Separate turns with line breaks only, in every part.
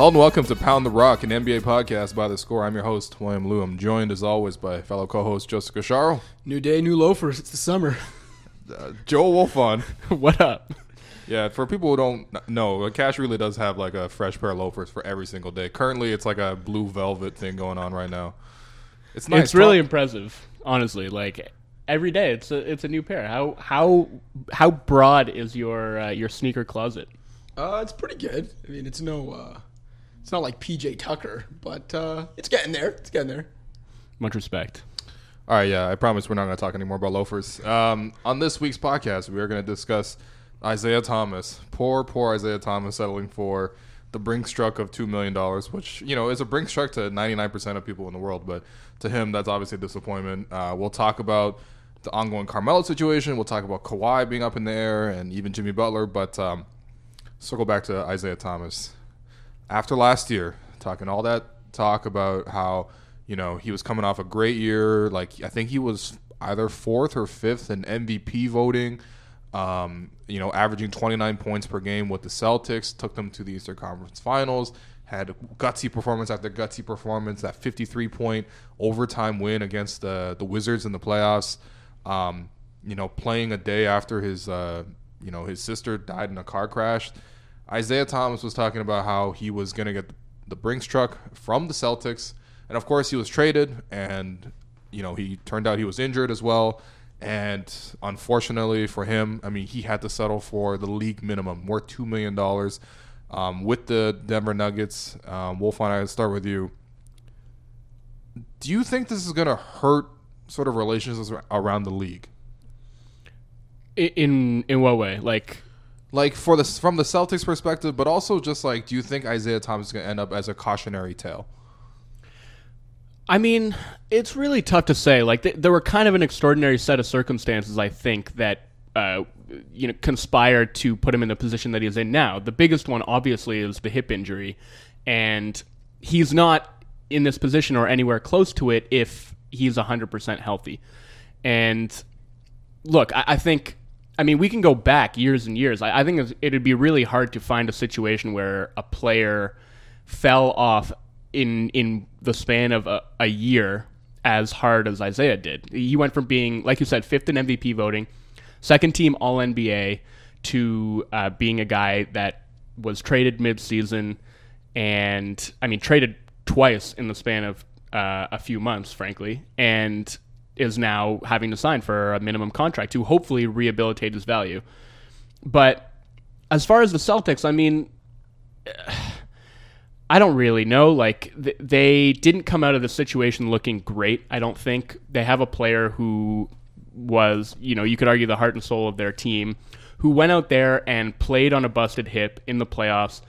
Hello and welcome to Pound the Rock, an NBA podcast by theScore. I'm your host, William Lou. I'm joined as always by fellow co-host Jessica Sharo,
New day, new loafers. It's the summer.
uh, Joe Wolfson.
what up?
Yeah, for people who don't know, Cash really does have like a fresh pair of loafers for every single day. Currently, it's like a blue velvet thing going on right now. It's nice.
It's really impressive, honestly. Like every day, it's a it's a new pair. How how how broad is your uh, your sneaker closet?
Uh, it's pretty good. I mean, it's no, uh, it's not like PJ Tucker, but uh, it's getting there. It's getting there.
Much respect.
All right, yeah, I promise we're not going to talk anymore about loafers. Um, on this week's podcast, we are going to discuss Isaiah Thomas. Poor, poor Isaiah Thomas settling for the Brinks truck of $2 million, which, you know, is a Brinks truck to 99% of people in the world, but to him, that's obviously a disappointment. Uh, we'll talk about the ongoing Carmelo situation. We'll talk about Kawhi being up in the air and even Jimmy Butler, but um, circle back to Isaiah Thomas. After last year, talking all that talk about how, you know, he was coming off a great year. Like, I think he was either fourth or fifth in MVP voting um, you know, averaging 29 points per game with the Celtics, took them to the Eastern Conference Finals, had gutsy performance after gutsy performance, that 53 point overtime win against the, the Wizards in the playoffs. Um, you know, playing a day after his, uh, you know, his sister died in a car crash. Isaiah Thomas was talking about how he was going to get the Brinks truck from the Celtics. And of course, he was traded, and, you know, he turned out he was injured as well. And unfortunately for him, I mean, he had to settle for the league minimum, worth $2 million um, with the Denver Nuggets. Um, Wolf and I start with you. Do you think this is going to hurt sort of relations around the league?
In in what way? Like
like for the from the Celtics perspective, but also just like, do you think Isaiah Thomas is going to end up as a cautionary tale?
I mean, it's really tough to say. Like, th- there were kind of an extraordinary set of circumstances, I think, that uh, you know conspired to put him in the position that he's in now. The biggest one, obviously, is the hip injury, and he's not in this position or anywhere close to it if he's 100% healthy. And look, I, I think. I mean, we can go back years and years. I, I think it'd be really hard to find a situation where a player fell off in in the span of a, a year as hard as Isaiah did. He went from being, like you said, fifth in MVP voting, second team All NBA, to uh, being a guy that was traded midseason, and I mean traded twice in the span of uh, a few months, frankly, and is now having to sign for a minimum contract to hopefully rehabilitate his value. But as far as the Celtics, I mean. I don't really know. Like th- they didn't come out of the situation looking great. I don't think they have a player who was, you know, you could argue the heart and soul of their team, who went out there and played on a busted hip in the playoffs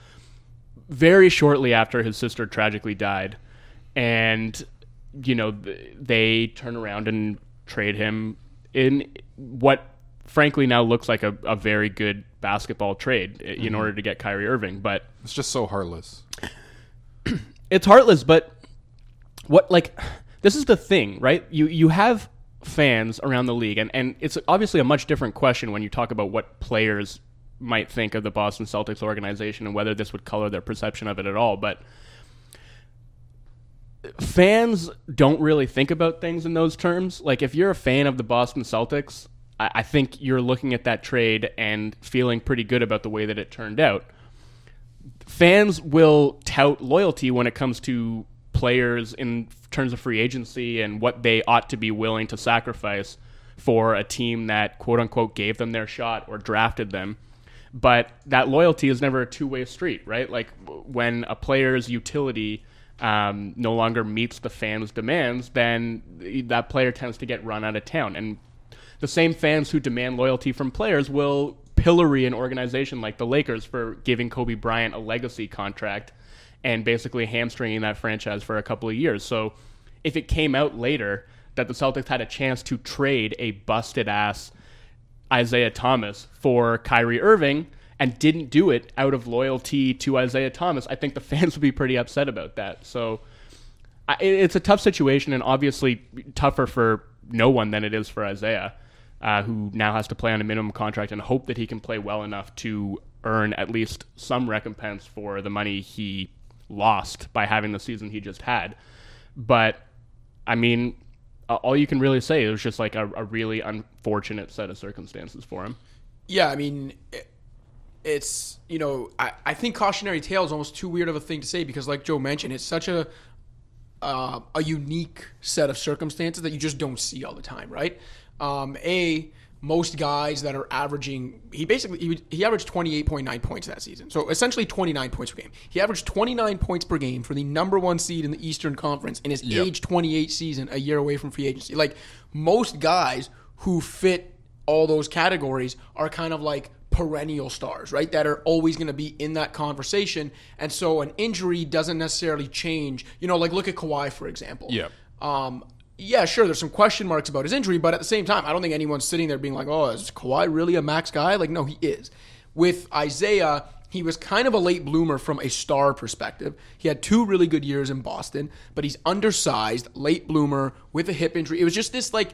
very shortly after his sister tragically died, and you know they turn around and trade him in what frankly now looks like a, a very good basketball trade in mm-hmm. order to get Kyrie Irving, but
it's just so heartless
it's heartless, but what like this is the thing, right? You you have fans around the league, and, and it's obviously a much different question when you talk about what players might think of the Boston Celtics organization and whether this would color their perception of it at all. But fans don't really think about things in those terms. Like if you're a fan of the Boston Celtics, I, I think you're looking at that trade and feeling pretty good about the way that it turned out fans will tout loyalty when it comes to players in terms of free agency and what they ought to be willing to sacrifice for a team that quote unquote gave them their shot or drafted them. But that loyalty is never a two way street, right? Like when a player's utility um, no longer meets the fans' demands, then that player tends to get run out of town. And the same fans who demand loyalty from players will pillory an organization like the Lakers for giving Kobe Bryant a legacy contract and basically hamstringing that franchise for a couple of years. So if it came out later that the Celtics had a chance to trade a busted ass Isaiah Thomas for Kyrie Irving and didn't do it out of loyalty to Isaiah Thomas, I think the fans would be pretty upset about that. So it's a tough situation and obviously tougher for no one than it is for Isaiah uh, who now has to play on a minimum contract and hope that he can play well enough to earn at least some recompense for the money he lost by having the season he just had. But I mean, all you can really say is just like a, a really unfortunate set of circumstances for him.
Yeah, I mean, it's you know, I, I think cautionary tale is almost too weird of a thing to say because, like Joe mentioned, it's such a uh, a unique set of circumstances that you just don't see all the time, right? Um, a most guys that are averaging he basically he, he averaged 28.9 points that season so essentially 29 points per game he averaged 29 points per game for the number one seed in the eastern conference in his
Yep.
age 28 season a year away from free agency like most guys who fit all those categories are kind of like perennial stars right that are always going to be in that conversation and so an injury doesn't necessarily change you know like look at Kawhi for example
Yeah.
um, yeah, sure, there's some question marks about his injury, but at the same time, I don't think anyone's sitting there being like, oh, is Kawhi really a max guy? Like, no, he is. With Isaiah, he was kind of a late bloomer from a star perspective. He had two really good years in Boston, but he's undersized, late bloomer with a hip injury. It was just this like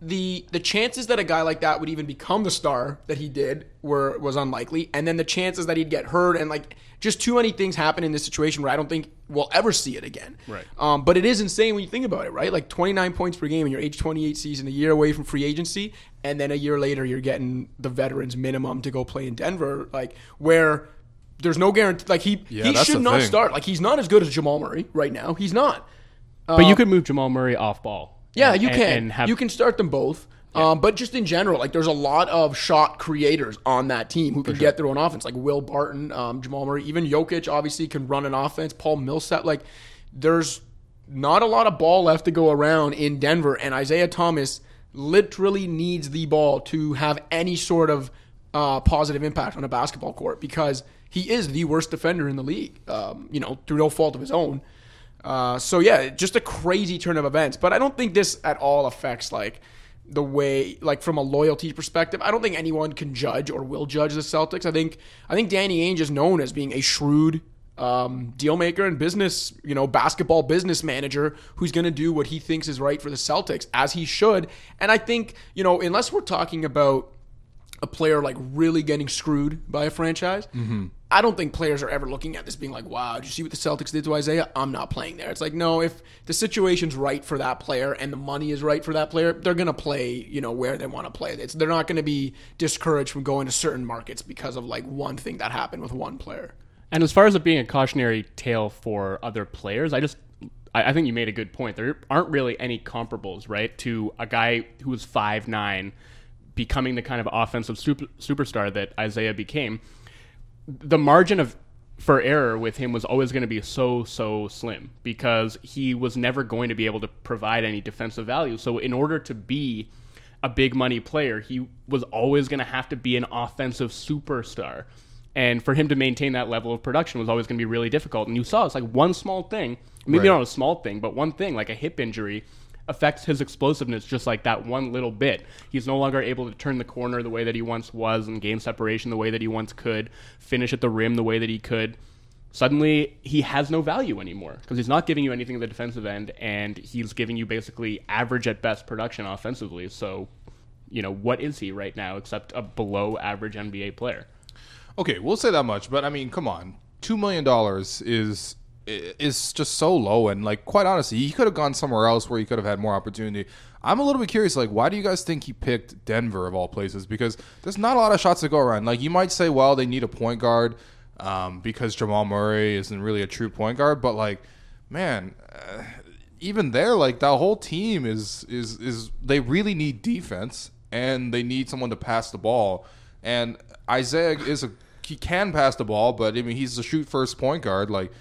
the the chances that a guy like that would even become the star that he did were was unlikely, and then the chances that he'd get hurt and like just too many things happen in this situation where I don't think we'll ever see it again.
Right.
Um, but it is insane when you think about it, right? Like 29 points per game in your age 28 season, a year away from free agency, and then a year later you're getting the veterans minimum to go play in Denver, like where there's no guarantee. Like he
Yeah,
he should not
thing.
start. Like he's not as good as Jamal Murray right now. He's not.
But you could move Jamal Murray off ball.
Yeah,
and-
you can.
and have
you can start them both. Um, but just in general, like there's a lot of shot creators on that team who can get their own offense, like Will Barton, um, Jamal Murray, even Jokic obviously can run an offense. Paul Millsap, like there's not a lot of ball left to go around in Denver, and Isaiah Thomas literally needs the ball to have any sort of uh, positive impact on a basketball court because he is the worst defender in the league. Um, you know, through no fault of his own. Uh, so yeah, just a crazy turn of events. But I don't think this at all affects like the way, like from a loyalty perspective. I don't think anyone can judge or will judge the Celtics. I think I think Danny Ainge is known as being a shrewd um, deal maker and business, you know, basketball business manager who's going to do what he thinks is right for the Celtics, as he should. And I think you know, unless we're talking about a player like really getting screwed by a franchise. I don't think players are ever looking at this being like, "Wow, did you see what the Celtics did to Isaiah? I'm not playing there." It's like, no, if the situation's right for that player and the money is right for that player, they're going to play, you know, where they want to play. It's, they're not going to be discouraged from going to certain markets because of like one thing that happened with one player.
And as far as it being a cautionary tale for other players, I just I, I think you made a good point. There aren't really any comparables, right, to a guy who was five nine becoming the kind of offensive super, superstar that Isaiah became. The margin of for error with him was always going to be so so slim because he was never going to be able to provide any defensive value. So in order to be a big money player, he was always going to have to be an offensive superstar. And for him to maintain that level of production was always going to be really difficult. And you saw it's like one small thing, maybe
Right.
not a small thing, but one thing, like a hip injury, affects his explosiveness just like that one little bit. He's no longer able to turn the corner the way that he once was, and game separation the way that he once could, finish at the rim the way that he could. Suddenly, he has no value anymore because he's not giving you anything at the defensive end, and he's giving you basically average at best production offensively. So, you know, what is he right now except a below average NBA player?
Okay, we'll say that much, but I mean, come on, two million dollars is is just so low, and like quite honestly, he could have gone somewhere else where he could have had more opportunity. I'm a little bit curious, like, why do you guys think he picked Denver of all places? Because there's not a lot of shots to go around. Like, you might say, well, they need a point guard um, because Jamal Murray isn't really a true point guard, but like, man. Uh, even there, like that whole team is is is they really need defense and they need someone to pass the ball. And Isaiah is a he can pass the ball, but I mean he's a shoot first point guard. Like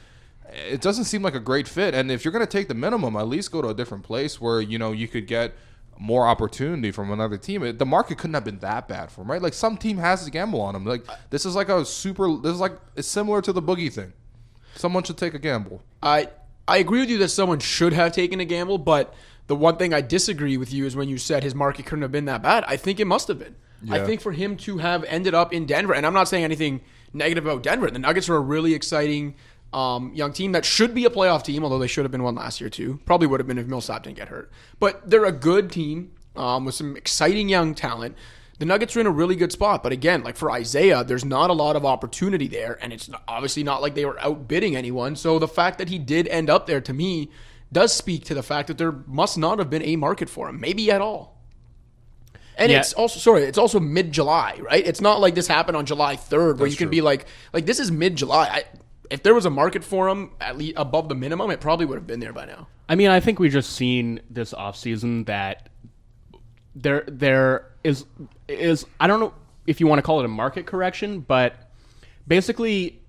it doesn't seem like a great fit. And if you're gonna take the minimum, at least go to a different place where you know you could get more opportunity from another team. It, the market couldn't have been that bad for him, right? Like some team has to gamble on him. Like this is like a super. This is like it's similar to the boogie thing. Someone should take a gamble.
I I agree with you that someone should have taken a gamble, but the one thing I disagree with you is when you said his market couldn't have been that bad. I think it must have been. I think for him to have ended up in Denver, and I'm not saying anything negative about Denver. The Nuggets are a really exciting um, young team that should be a playoff team, although they should have been one last year too. Probably would have been if Millsap didn't get hurt. But they're a good team um, with some exciting young talent. the Nuggets are in a really good spot. But again, like for Isaiah, there's not a lot of opportunity there, and it's obviously not like they were outbidding anyone. So the fact that he did end up there to me does speak to the fact that there must not have been a market for him, maybe at all. And
Yeah.
it's also sorry, it's also mid July, right? It's not like this happened on July third, where
That's
you can
true.
be like, like this is mid July. If there was a market for him at least above the minimum, it probably would have been there by now.
I mean, I think we just seen this offseason that there there is is I don't know if you want to call it a market correction, but basically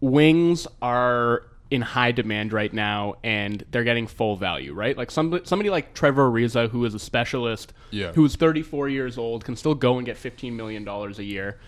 wings are in high demand right now and they're getting full value, right? Like somebody somebody like Trevor Ariza who is a specialist
Yeah.
who's 34 years old can still go and get 15 million dollars a year.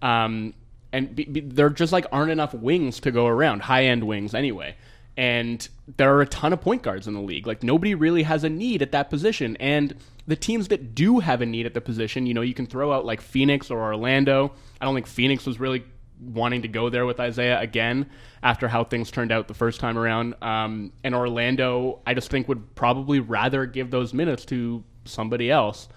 Um and be, be, there just like aren't enough wings to go around, high-end wings anyway. And there are a ton of point guards in the league. Like nobody really has a need at that position. And the teams that do have a need at the position, you know, you can throw out like Phoenix or Orlando. I don't think Phoenix was really wanting to go there with Isaiah again after how things turned out the first time around. Um, and Orlando, I just think would probably rather give those minutes to somebody else.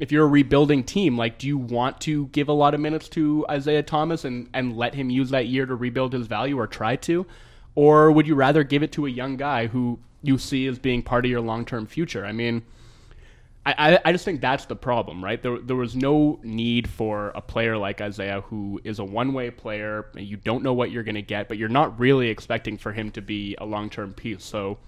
If you're a rebuilding team, like, do you want to give a lot of minutes to Isaiah Thomas and, and let him use that year to rebuild his value or try to? Or would you rather give it to a young guy who you see as being part of your long term future? I mean, I, I, just think that's the problem, right? There, there was no need for a player like Isaiah, who is a one way player. You don't know what you're going to get, but you're not really expecting for him to be a long term piece. So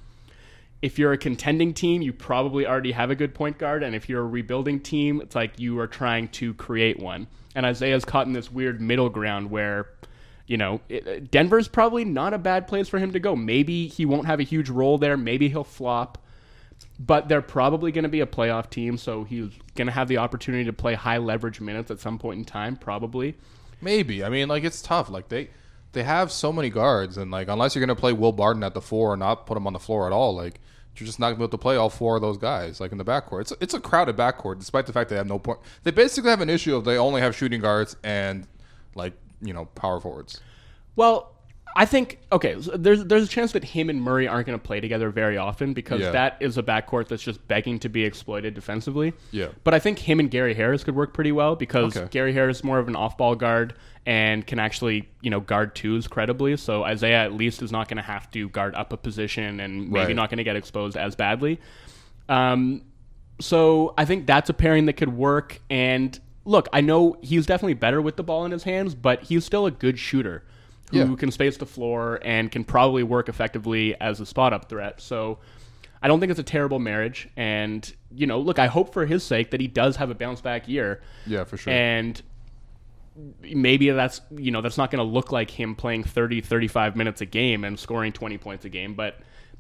if you're a contending team, you probably already have a good point guard. And if you're a rebuilding team, it's like you are trying to create one. And Isaiah's caught in this weird middle ground where, you know, it, uh, Denver's probably not a bad place for him to go. Maybe he won't have a huge role there. Maybe he'll flop but they're probably going to be a playoff team, so he's going to have the opportunity to play high leverage minutes at some point in time, probably.
Maybe. I mean, like it's tough. Like they they have so many guards, and like unless you're gonna play Will Barton at the four or not put him on the floor at all, like you're just not gonna be able to play all four of those guys like in the backcourt. It's it's a crowded backcourt, despite the fact they have no point. They basically have an issue of they only have shooting guards and like you know power forwards.
Well, I think okay. There's there's a chance that him and Murray aren't going to play together very often because
Yeah.
that is a backcourt that's just begging to be exploited defensively.
Yeah.
But I think him and Gary Harris could work pretty well because
Okay.
Gary Harris is more of an off-ball guard and can actually you know guard twos credibly. So Isaiah at least is not going to have to guard up a position and maybe
Right.
not going to get exposed as badly. Um, so I think that's a pairing that could work. And look, I know he's definitely better with the ball in his hands, but he's still a good shooter who
Yeah.
can space the floor and can probably work effectively as a spot up threat. So I don't think it's a terrible marriage. And, you know, look, I hope for his sake that he does have a bounce back year.
Yeah, for sure.
And maybe that's, you know, that's not going to look like him playing 30, 35 minutes a game and scoring 20 points a game, but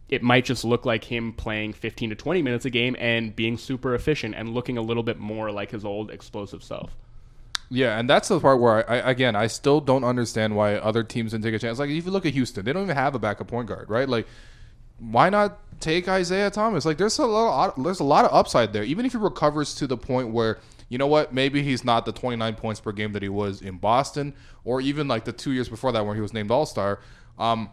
it might just look like him playing 15 to 20 minutes a game and being super efficient and looking a little bit more like his old explosive self.
Yeah, and that's the part where I, I again I still don't understand why other teams didn't take a chance. Like if you look at Houston, they don't even have a backup point guard, right? Like why not take Isaiah Thomas? Like there's a lot of, there's a lot of upside there. Even if he recovers to the point where you know what, maybe he's not the 29 points per game that he was in Boston, or even like the two years before that when he was named All Star. Um,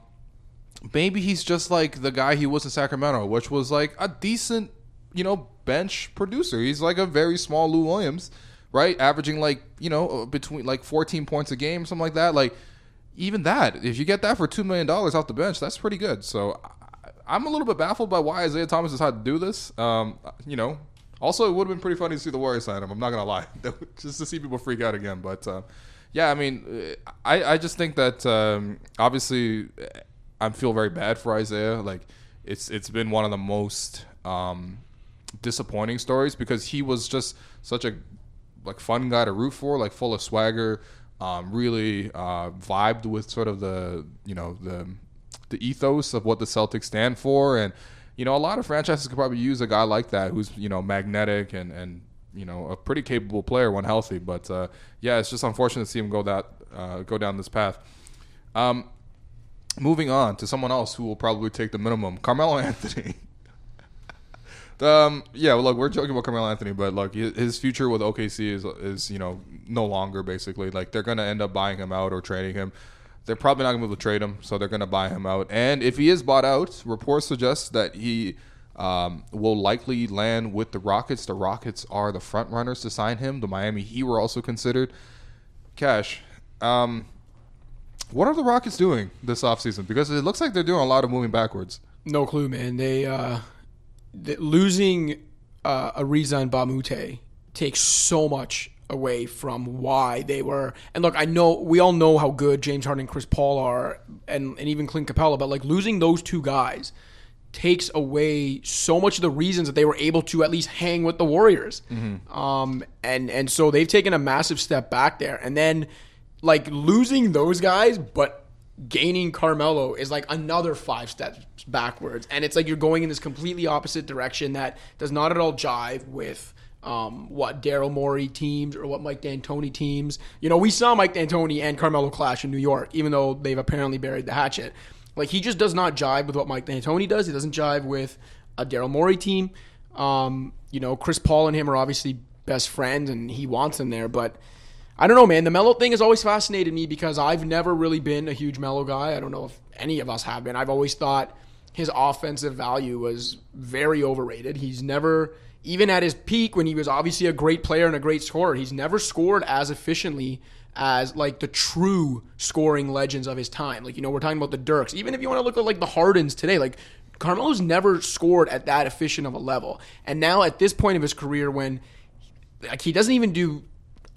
maybe he's just like the guy he was in Sacramento, which was like a decent, you know, bench producer. He's like a very small Lou Williams, right? Averaging like, you know, between like 14 points a game, something like that. Like, even that, if you get that for $2 million off the bench, that's pretty good. So I'm a little bit baffled by why Isaiah Thomas decided to do this. Um, you know, also, it would have been pretty funny to see the Warriors sign him. I'm not going to lie. just to see people freak out again. But, uh, yeah, I mean, I, I just think that um, obviously I feel very bad for Isaiah. Like it's it's been one of the most um, disappointing stories because he was just such a like fun guy to root for, like full of swagger, um, really uh, vibed with sort of the you know the the ethos of what the Celtics stand for, and you know a lot of franchises could probably use a guy like that who's you know magnetic and and you know a pretty capable player when healthy. But uh, yeah, it's just unfortunate to see him go that uh, go down this path. Um, moving on to someone else who will probably take the minimum, Carmelo Anthony. Um, yeah, well, look, we're joking about Carmelo Anthony, but look, his future with OKC is is you know no longer basically like they're gonna end up buying him out or trading him. They're probably not gonna be able to trade him, so they're gonna buy him out. And if he is bought out, reports suggest that he um, will likely land with the Rockets. The Rockets are the front runners to sign him. The Miami Heat were also considered. Cash, um, what are the Rockets doing this offseason? Because it looks like they're doing a lot of moving backwards.
No clue, man. They, uh, they losing uh, Ariza and Mbah a Moute takes so much away from why they were. And look, I know we all know how good James Harden and Chris Paul are, and, and even Clint Capela, but like losing those two guys takes away so much of the reasons that they were able to at least hang with the Warriors. Mm-hmm. Um, and and so they've taken a massive step back there. And then like losing those guys, but gaining Carmelo is like another five steps backwards. And it's like you're going in this completely opposite direction that does not at all jive with um, what Daryl Morey teams or what Mike D'Antoni teams. You know, we saw Mike D'Antoni and Carmelo clash in New York, even though they've apparently buried the hatchet. Like he just does not jive with what Mike D'Antoni does. He doesn't jive with a Daryl Morey team. Um, you know, Chris Paul and him are obviously best friends, and he wants him there. But I don't know, man. The Melo thing has always fascinated me because I've never really been a huge Melo guy. I don't know if any of us have been. I've always thought his offensive value was very overrated. He's never, even at his peak when he was obviously a great player and a great scorer, he's never scored as efficiently as like the true scoring legends of his time. Like, you know, we're talking about the Dirks. Even if you want to look at like the Hardens today, like Carmelo's never scored at that efficient of a level. And now at this point of his career when like he doesn't even do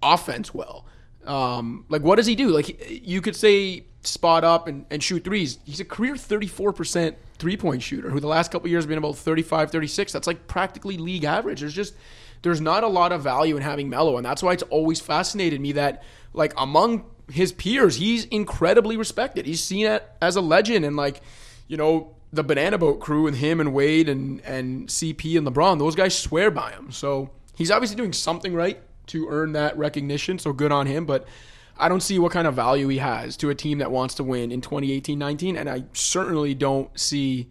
offense well. Um, like what does he do? Like you could say spot up and, and shoot threes. He's a career 34% three point shooter who the last couple years has been about 35, 36. That's like practically league average. There's just there's not a lot of value in having Melo, and that's why it's always fascinated me that like among his peers, he's incredibly respected. He's seen as a legend, and like you know the Banana Boat crew and him and Wade and and CP and LeBron, those guys swear by him. So he's obviously doing something right to earn that recognition. So good on him, but. I don't see what kind of value he has to a team that wants to win in 2018-19 and I certainly don't see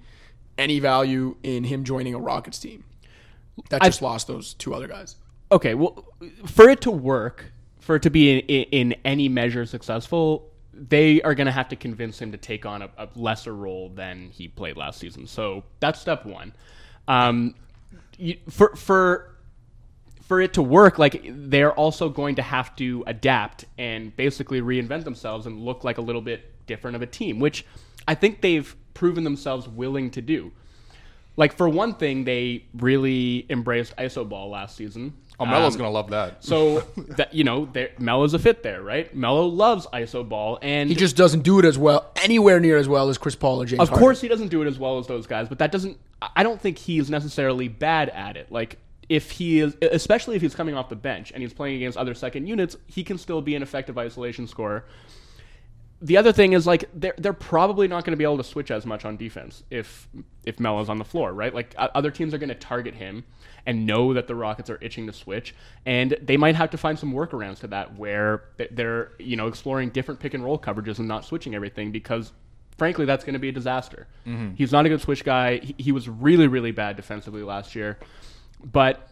any value in him joining a Rockets team that just I've, lost those two other guys.
Okay, well, for it to work, for it to be in, in, in any measure successful, they are going to have to convince him to take on a, a, lesser role than he played last season. So that's step one. Um, you, for for for it to work, like they're also going to have to adapt and basically reinvent themselves and look like a little bit different of a team, which I think they've proven themselves willing to do. Like for one thing, they really embraced iso ball last season.
Oh, Melo's um, gonna love that.
So that you know, Melo's a fit there, right? Melo loves iso ball, and
he just doesn't do it as well, anywhere near as well as Chris Paul or James.
Of
Harden.
course, he doesn't do it as well as those guys, but that doesn't. I don't think he's necessarily bad at it. Like if he is, especially if he's coming off the bench and he's playing against other second units, he can still be an effective isolation scorer the other thing is like they're they're probably not going to be able to switch as much on defense if if Melo's on the floor, right? Like other teams are going to target him and know that the Rockets are itching to switch, and they might have to find some workarounds to that where they're you know exploring different pick and roll coverages and not switching everything because frankly that's going to be a disaster. Mm-hmm. He's not a good switch guy. He, he was really really bad defensively last year, but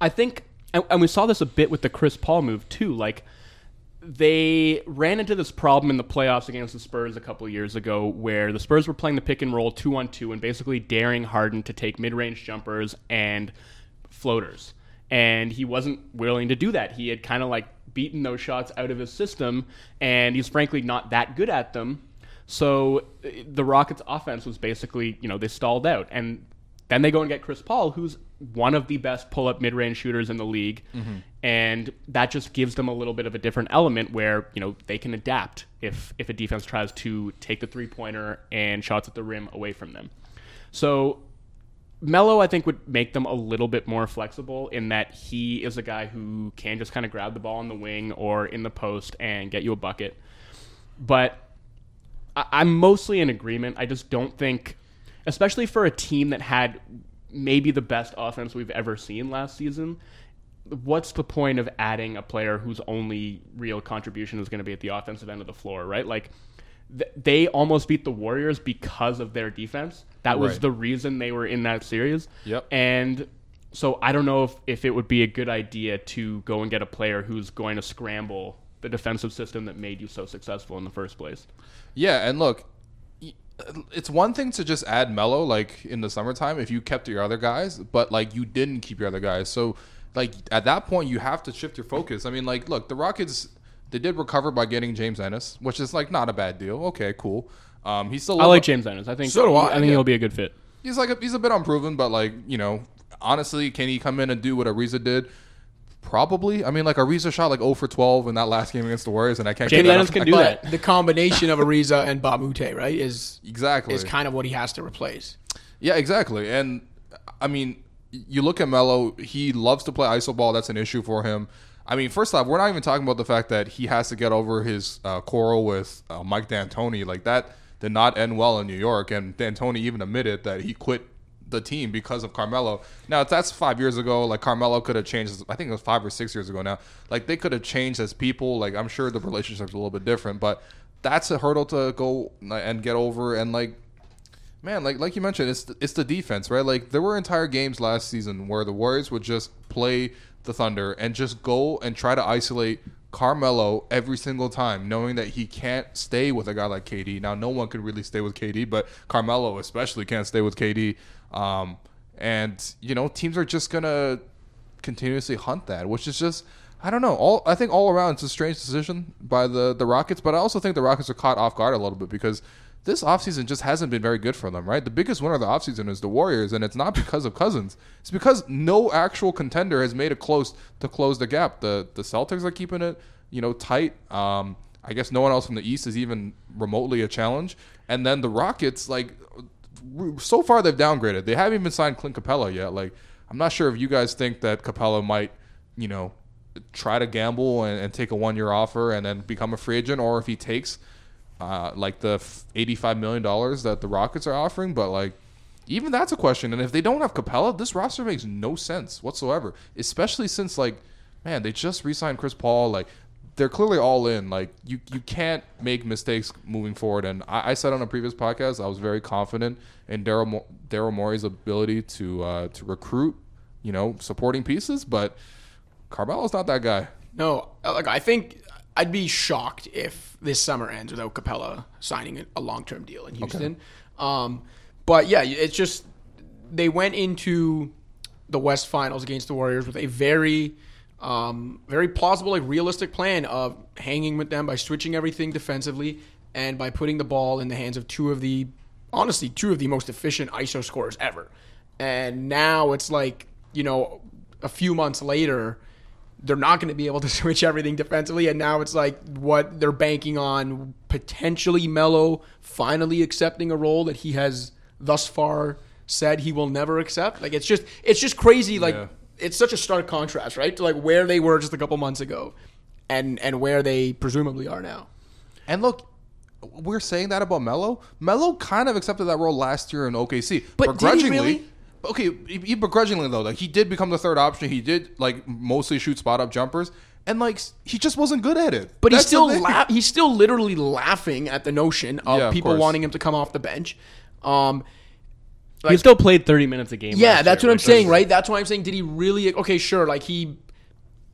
I think and, we saw this a bit with the Chris Paul move too, like they ran into this problem in the playoffs against the Spurs a couple years ago where the Spurs were playing the pick and roll two on two and basically daring Harden to take mid range jumpers and floaters. And he wasn't willing to do that. He had kind of like beaten those shots out of his system, and he's frankly not that good at them. So eh, the Rockets' offense was basically, you know, they stalled out. And then they go and get Chris Paul, who's one of the best pull up mid range shooters in the league. Mm-hmm. And that just gives them a little bit of a different element where, you know, they can adapt if, if a defense tries to take the three pointer and shots at the rim away from them. So Melo, I think, would make them a little bit more flexible in that he is a guy who can just kind of grab the ball in the wing or in the post and get you a bucket. But I- am mostly in agreement. I just don't think, especially for a team that had maybe the best offense we've ever seen last season. What's the point of adding a player whose only real contribution is going to be at the offensive end of the floor, right? Like th- they almost beat the Warriors because of their defense. That was right. the reason they were in that series.
Yep.
And so I don't know if, if it would be a good idea to go and get a player who's going to scramble the defensive system that made you so successful in the first place.
Yeah, and look, it's one thing to just add Melo like in the summertime if you kept your other guys, but like you didn't keep your other guys. So like at that point you have to shift your focus. I mean, like look, the Rockets they did recover by getting James Ennis, which is like not a bad deal. Okay, cool. Um, he's still
I like James Ennis. I think
So do I,
I think
yeah.
he'll be a good fit.
he's like a, he's a bit unproven, but like you know, honestly, can he come in and do what Ariza did? Probably. I mean, like Ariza shot like 0 for 12 in that last game against the Warriors, and I can't.
James
get that
can do
but
that.
the combination of Ariza and Mbah a Moute, right, is
exactly.
is kind of what he has to replace.
Yeah, exactly. And I mean, you look at Melo, he loves to play iso ball. That's an issue for him. I mean, first off, we're not even talking about the fact that he has to get over his uh, quarrel with uh, Mike D'Antoni. Like that did not end well in New York, and D'Antoni even admitted that he quit the team because of Carmelo. Now that's five years ago. Like Carmelo could have changed. I think it was five or six years ago now. Like they could have changed as people. Like I'm sure the relationship's a little bit different, but that's a hurdle to go and get over. And like Man, like like you mentioned, it's the, it's the defense, right? Like there were entire games last season where the Warriors would just play the Thunder and just go and try to isolate Carmelo every single time, knowing that he can't stay with a guy like KD. Now, no one could really stay with KD, but Carmelo especially can't stay with KD. Um, and you know, teams are just gonna continuously hunt that, which is just I don't know. All I think all around it's a strange decision by the the Rockets, but I also think the Rockets are caught off guard a little bit because this offseason just hasn't been very good for them, right? The biggest winner of the offseason is the Warriors, and it's not because of Cousins. It's because no actual contender has made it close to close the gap. The the Celtics are keeping it, you know, tight. Um, I guess no one else from the East is even remotely a challenge. And then the Rockets, like, so far they've downgraded. They haven't even signed Clint Capela yet. Like, I'm not sure if you guys think that Capela might, you know, try to gamble and, and take a one year offer and then become a free agent, or if he takes uh, like the $85 million that the Rockets are offering. But, like, even that's a question. And if they don't have Capela, this roster makes no sense whatsoever, especially since, like, man, they just re signed Chris Paul. Like, they're clearly all in. Like you, you can't make mistakes moving forward. And I, I said on a previous podcast, I was very confident in Daryl Daryl Morey's ability to uh, to recruit, you know, supporting pieces. But Carmelo's not that guy.
No, like I think I'd be shocked if this summer ends without Capela signing a long term deal in Houston. Um, but yeah, it's just they went into the West Finals against the Warriors with a very, um, very plausible, like realistic plan of hanging with them by switching everything defensively and by putting the ball in the hands of two of the, honestly, two of the most efficient ISO scorers ever. And now it's like you know, a few months later they're not going to be able to switch everything defensively. And now it's like what they're banking on potentially Melo finally accepting a role that he has thus far said he will never accept. Like it's just it's just crazy. Like
Yeah.
it's such a stark contrast, right? To like where they were just a couple months ago, and and where they presumably are now.
And look, we're saying that about Melo. Melo kind of accepted that role last year in OKC,
But did he
begrudgingly.
really?
Okay, he, he begrudgingly though, like he did become the third option. He did like mostly shoot spot up jumpers, and like he just wasn't good at it.
But he's
That's the
still la- he's still literally laughing at the notion of
Yeah, of
people
course.
wanting him to come off the bench. Um,
he still played 30 minutes a game.
Yeah, that's
year,
what I'm saying,
is-
right? That's why I'm saying, did he really? Okay, sure, like he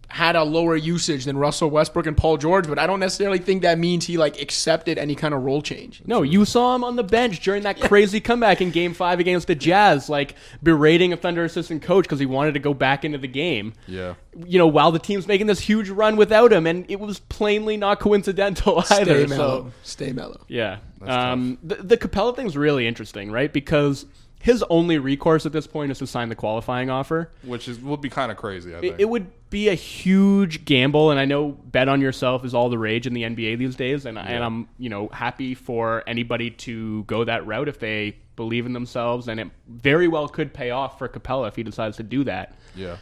had a lower usage than Russell Westbrook and Paul George, but I don't necessarily think that means he like accepted any kind of role change.
No, you saw him on the bench during that crazy comeback in Game Five against the Jazz, like berating a Thunder assistant coach because he wanted to go back into the game.
Yeah.
You know, while the team's making this huge run without him, and it was plainly not coincidental either.
Stay mellow.
So
Stay mellow.
yeah, um, the, the Capela thing's really interesting, right? Because his only recourse at this point is to sign the qualifying offer.
which is would be kind of crazy. I think.
It, it would be a huge gamble, and I know bet on yourself is all the rage in the NBA these days, and, and I'm you know happy for anybody to go that route if they believe in themselves, and it very well could pay off for Capela if he decides to do that.
yeah.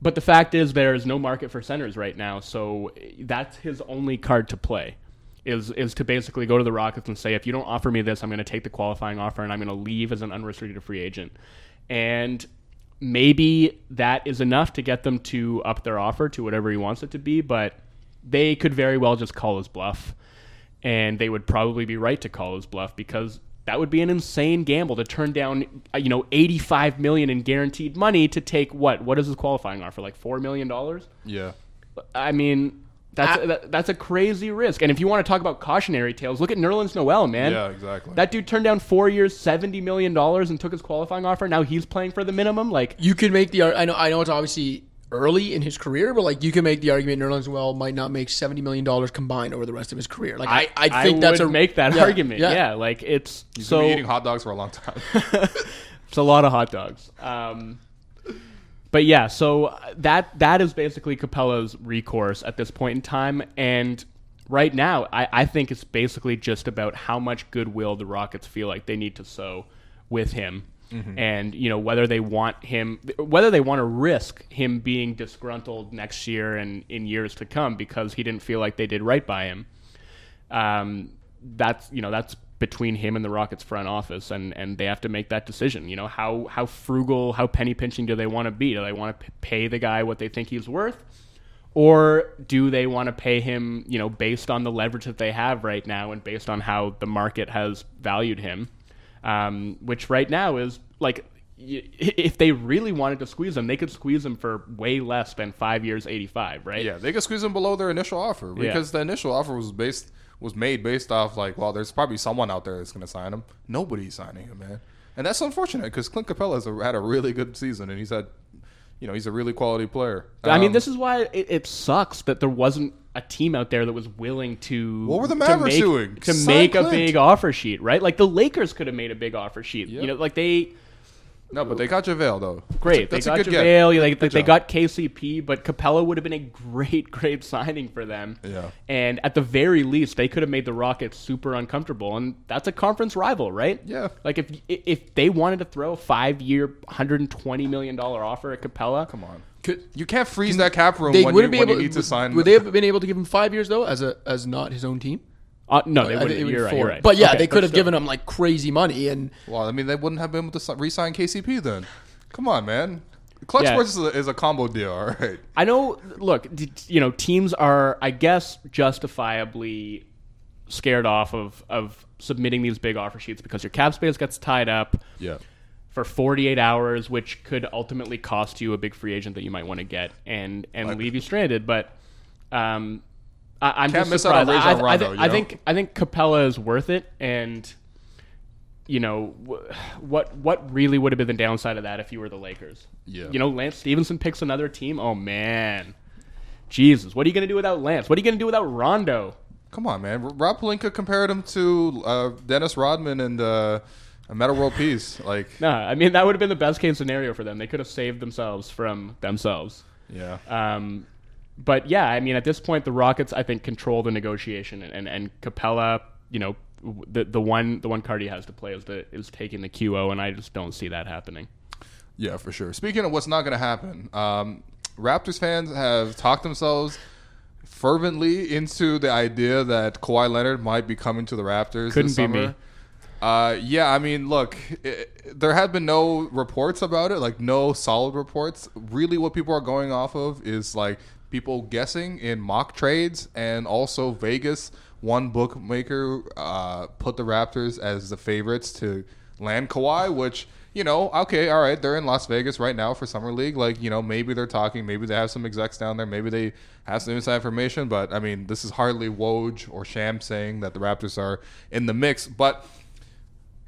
But the fact is, there is no market for centers right now, so that's his only card to play. Is is to basically go to the Rockets and say, if you don't offer me this, I'm going to take the qualifying offer and I'm going to leave as an unrestricted free agent. And maybe that is enough to get them to up their offer to whatever he wants it to be. But they could very well just call his bluff, and they would probably be right to call his bluff because that would be an insane gamble to turn down, uh, you know, 85 million in guaranteed money to take what? What is his qualifying offer? Like four million dollars?
Yeah.
I mean, That's that, that's a crazy risk. And if you want to talk about cautionary tales, look at Nerlens Noel, man.
Yeah, exactly.
That dude turned down four years, seventy million dollars, and took his qualifying offer. Now he's playing for the minimum. Like,
You could make the I know I know it's obviously early in his career, but like you can make the argument Nerlens Noel might not make seventy million dollars combined over the rest of his career. Like I, I think that's
would
a
make that
yeah,
argument. Yeah. like it's
He's
so
gonna eating hot dogs for a long time.
It's a lot of hot dogs. Um, but yeah, so that that is basically Capela's recourse at this point in time, and right now, I, I think it's basically just about how much goodwill the Rockets feel like they need to sow with him, and you know whether they want him, whether they want to risk him being disgruntled next year and in years to come because he didn't feel like they did right by him um, that's you know that's between him and the Rockets front office, and and they have to make that decision. You know how how frugal, how penny pinching do they want to be? Do they want to p- pay the guy what they think he's worth, or do they want to pay him you know based on the leverage that they have right now and based on how the market has valued him, um, which right now is like. If they really wanted to squeeze him, they could squeeze him for way less than five years, eighty-five, right?
yeah, they could squeeze him below their initial offer because the initial offer was based was made based off like, well, there's probably someone out there that's going to sign him. Nobody's signing him, man, and that's unfortunate because Clint Capela has a, had a really good season and he's had, you know, he's a really quality player.
I mean,
Um,
this is why it, it sucks that there wasn't a team out there that was willing to.
What were the
to
Mavericks
make,
doing?
To
Sign
make a big offer sheet, right? Like the Lakers could have made a big offer sheet.
Yeah.
You know, like they
no, but they got JaVale though.
great.
That's
they
a
got
good get.
JaVale. Like
Good
they got KCP, but Capela would have been a great, great signing for them.
Yeah.
And at the very least, they could have made the Rockets super uncomfortable, and that's a conference rival, right?
Yeah.
Like if if they wanted to throw a five year, hundred and twenty million dollar offer at Capela,
Come on,
Could,
you can't freeze that cap room
they
when, you,
wouldn't be
when
able.
you need to sign.
Would they have been able to give him five years though, as a as not his own team?
Uh, no, they wouldn't.
it
You're right.
four.
You're right.
But yeah,
Okay,
they could have
still.
given him like crazy money, and
Well, I mean, they wouldn't have been able to si- re-sign KCP then. Come on, man. Clutch
Yeah.
Sports is a, is a combo deal, all right.
I know. Look, d- you know, teams are, I guess, justifiably scared off of of submitting these big offer sheets because your cap space gets tied up
Yeah.
for 48 hours, which could ultimately cost you a big free agent that you might want to get and and leave you stranded. But um, I, I'm
Can't
just
miss out on
surprised. I, I,
Rondo,
thi-
you
I think I think Capela is worth it, and you know wh- what what really would have been the downside of that if you were the Lakers.
Yeah.
You know, Lance Stephenson picks another team. Oh man, Jesus, what are you gonna do without Lance? What are you gonna do without Rondo?
Come on, man. Rob Pelinka compared him to uh, Dennis Rodman and uh, Metta World Peace. Like,
No, I mean that would have been the best case scenario for them. They could have saved themselves from themselves.
yeah.
Um, but yeah, I mean, at this point, the Rockets, I think, control the negotiation, and and Capela, you know, the the one the one card he has to play is the is taking the QO, and I just don't see that happening.
Yeah, for sure. Speaking of what's not going to happen, um, Raptors fans have talked themselves fervently into the idea that Kawhi Leonard might be coming to the Raptors
Couldn't be me.
Uh, yeah, I mean, look, i there have been no reports about it, like no solid reports. Really, what people are going off of is like people guessing in mock trades, and also Vegas. One bookmaker uh, put the Raptors as the favorites to land Kawhi, which you know, okay, all right, they're in Las Vegas right now for summer league. Like, you know, maybe they're talking, maybe they have some execs down there, maybe they have some inside information. But I mean, this is hardly Woj or Shams saying that the Raptors are in the mix. But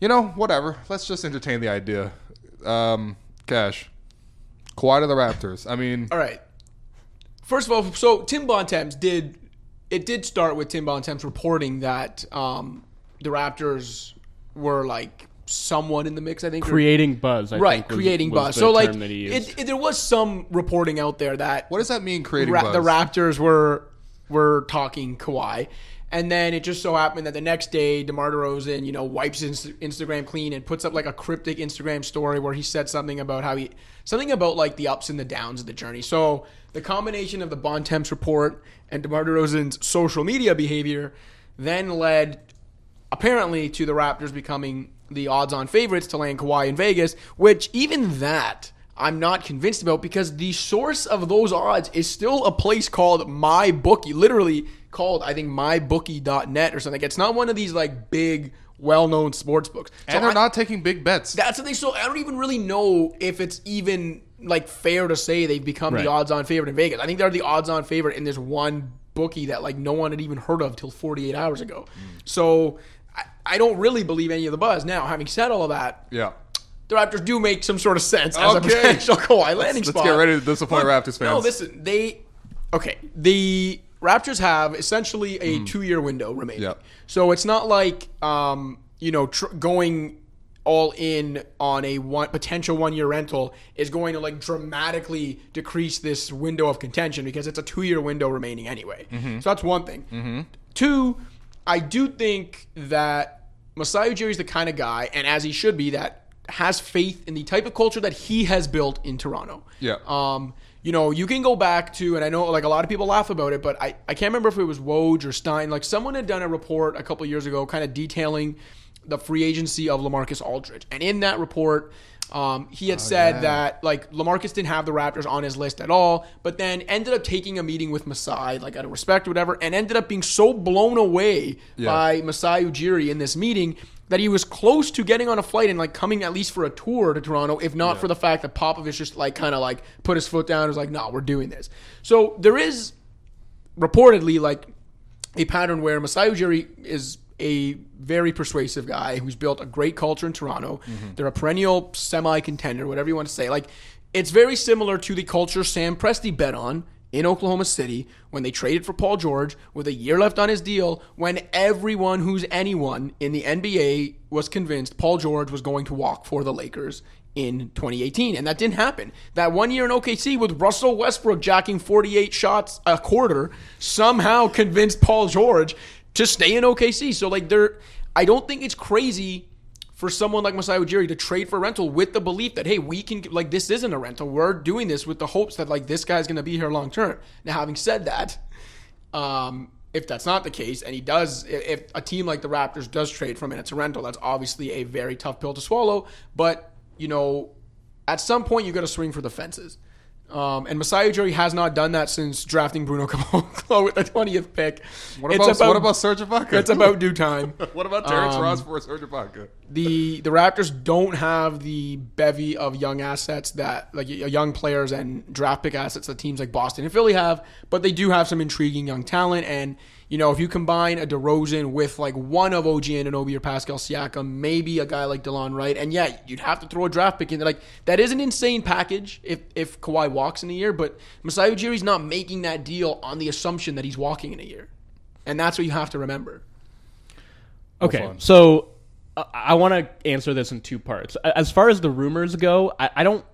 you know, whatever. Let's just entertain the idea. Um, Cash, Kawhi to the Raptors. I mean,
all right. First of all, so Tim Bontemps did. It did start with Tim Bontemps reporting that um, the Raptors were like someone in the mix. I think or-
Creating buzz, I
right,
think, was-
creating
was
buzz.
the
So like,
that he used.
it, it, there was some reporting out there that
what does that mean? Creating
Ra-
buzz?
the Raptors were were talking Kawhi, and then it just so happened that the next day, Demar Derozan, you know, wipes his Instagram clean and puts up like a cryptic Instagram story where he said something about how he something about like the ups and the downs of the journey. So the combination of the Bontemps report and Demar Derozan's social media behavior then led apparently to the Raptors becoming the odds-on favorites to land Kawhi in Vegas, which even that I'm not convinced about because the source of those odds is still a place called MyBookie, literally called I think mybookie.net or something. It's not one of these like big well-known sports books. So
and they're
I-
not taking big bets.
that's the thing. So I don't even really know if it's even like fair to say they've become
Right.
the odds-on favorite in Vegas. I think they're the odds-on favorite in this one bookie that like no one had even heard of till 48 hours ago. Mm. So I, I don't really believe any of the buzz. Now, having said all of that,
Yeah.
The Raptors do make some sort of sense as a
Okay.
potential Kawhi landing
Let's
spot.
get ready to disappoint Raptors fans.
No, listen, they okay. The Raptors have essentially a hmm. two-year window remaining.
Yep.
So it's not like um, you know tr- going all in on a one potential one-year rental is going to like dramatically decrease this window of contention because it's a two-year window remaining anyway. Mm-hmm. So that's one thing. Mm-hmm. Two, I do think that Masai Ujiri is the kind of guy, and as he should be, that has faith in the type of culture that he has built in Toronto.
Yeah.
Um, you know, you can go back to, and I know like a lot of people laugh about it, but I, I can't remember if it was Woj or Stein. Like someone had done a report a couple years ago, kind of detailing the free agency of Lamarcus Aldridge, and in that report. Um, he had said
yeah.
that like Lamarcus didn't have the Raptors on his list at all, but then ended up taking a meeting with Masai, like out of respect or whatever, and ended up being so blown away
Yeah.
by Masai Ujiri in this meeting that he was close to getting on a flight and like coming at least for a tour to Toronto, if not for the fact that Popovich just like kind of like put his foot down and was like, "No, we're doing this." So there is reportedly like a pattern where Masai Ujiri is a very persuasive guy who's built a great culture in Toronto. Mm-hmm. They're a perennial semi contender, whatever you want to say. Like it's very similar to the culture Sam Presti bet on in Oklahoma City when they traded for Paul George with a year left on his deal when everyone who's anyone in the NBA was convinced Paul George was going to walk for the Lakers in 2018 and that didn't happen. That one year in OKC with Russell Westbrook jacking 48 shots a quarter somehow convinced Paul George to stay in OKC. So like there I don't think it's crazy for someone like Masai Ujiri to trade for rental with the belief that hey, we can like this isn't a rental. We're doing this with the hopes that like this guy's going to be here long term. Now, having said that, um, if that's not the case, and he does, if, a team like the Raptors does trade from it, it's a rental. That's obviously a very tough pill to swallow. But you know, at some point, you got to swing for the fences. Um, and Masai Ujiri has not done that since drafting Bruno Caboclo with the twentieth pick.
What about, what about Serge Ibaka?
it's about due time.
what about Terrence
Um,
Ross for Serge Ibaka?
the the Raptors don't have the bevy of young assets that like young players and draft pick assets that teams like Boston and Philly have, but they do have some intriguing young talent. And you know, if you combine a DeRozan with like one of OG Anunoby or Pascal Siakam, maybe a guy like DeLon Wright, and yeah, you'd have to throw a draft pick in. there. Like that is an insane package if if Kawhi walks in a year, but Masai Ujiri's not making that deal on the assumption that he's walking in a year, and that's what you have to remember.
Okay,
fun.
so uh, I want to answer this in two parts. As far as the rumors go, I, I don't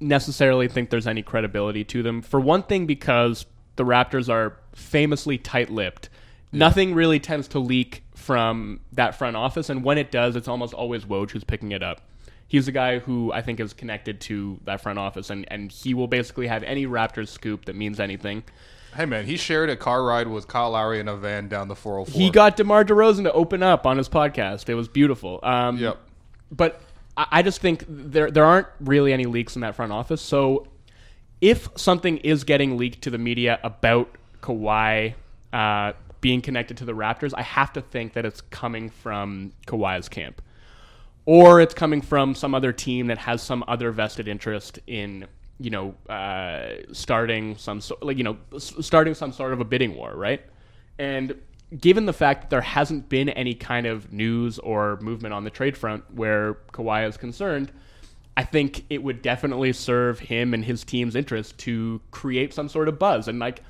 necessarily think there's any credibility to them. For one thing, because the Raptors are famously tight-lipped. Nothing really tends to leak from that front office, and when it does, it's almost always Woj who's picking it up. He's the guy who I think is connected to that front office, and, and he will basically have any Raptors scoop that means anything.
Hey man, he shared a car ride with Kyle Lowry in a van down the 404.
He got DeMar DeRozan to open up on his podcast. It was beautiful. Um,
Yep.
but I I just think there there aren't really any leaks in that front office. So if something is getting leaked to the media about Kawhi uh, being connected to the Raptors, I have to think that it's coming from Kawhi's camp, or it's coming from some other team that has some other vested interest in you know uh, starting some sort like you know starting some sort of a bidding war, right? And given the fact that there hasn't been any kind of news or movement on the trade front where Kawhi is concerned, I think it would definitely serve him and his team's interest to create some sort of buzz. And like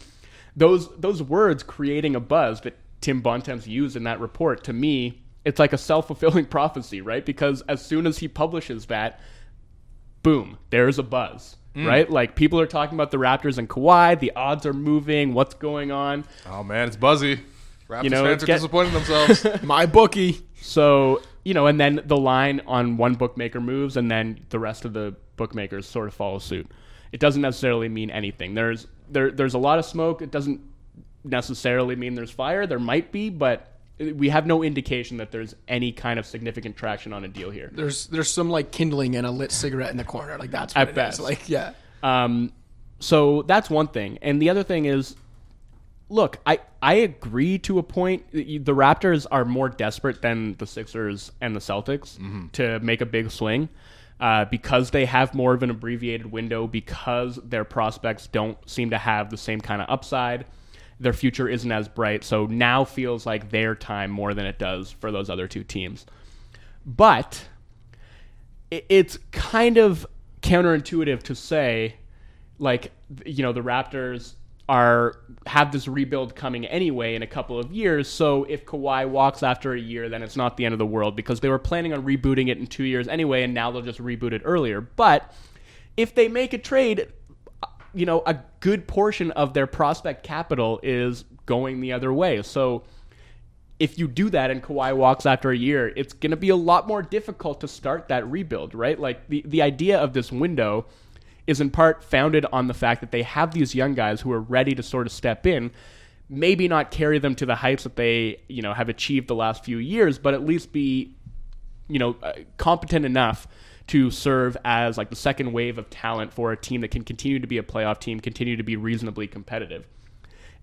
those those words creating a buzz that Tim Bontemps used in that report, to me, it's like a self fulfilling prophecy, right? Because as soon as he publishes that, boom, there's a buzz. Mm. Right? Like people are talking about the Raptors and Kawhi, the odds are moving, what's going on.
Oh man, it's buzzy. Raptors
You know,
fans are
get-
disappointing themselves.
My bookie.
So, you know, and then the line on one bookmaker moves and then the rest of the bookmakers sort of follow suit. It doesn't necessarily mean anything. There's there there's a lot of smoke. It doesn't necessarily mean there's fire. There might be, but we have no indication that there's any kind of significant traction on a deal here.
There's there's some like kindling and a lit cigarette in the corner. Like that's what
At
it is.
best.
Like yeah.
Um, so that's one thing, and the other thing is, look, I I agree to a point. The Raptors are more desperate than the Sixers and the Celtics to make a big swing. Uh, because they have more of an abbreviated window, because their prospects don't seem to have the same kind of upside, their future isn't as bright. So now feels like their time more than it does for those other two teams. But it's kind of counterintuitive to say, like, you know, the Raptors are have this rebuild coming anyway in a couple of years. So if Kawhi walks after a year, then it's not the end of the world because they were planning on rebooting it in two years anyway, and now they'll just reboot it earlier. But if they make a trade, you know, a good portion of their prospect capital is going the other way. So if you do that and Kawhi walks after a year, it's going to be a lot more difficult to start that rebuild, right? Like the, the idea of this window is in part founded on the fact that they have these young guys who are ready to sort of step in, maybe not carry them to the heights that they, you know, have achieved the last few years, but at least be, you know, uh, competent enough to serve as like the second wave of talent for a team that can continue to be a playoff team, continue to be reasonably competitive.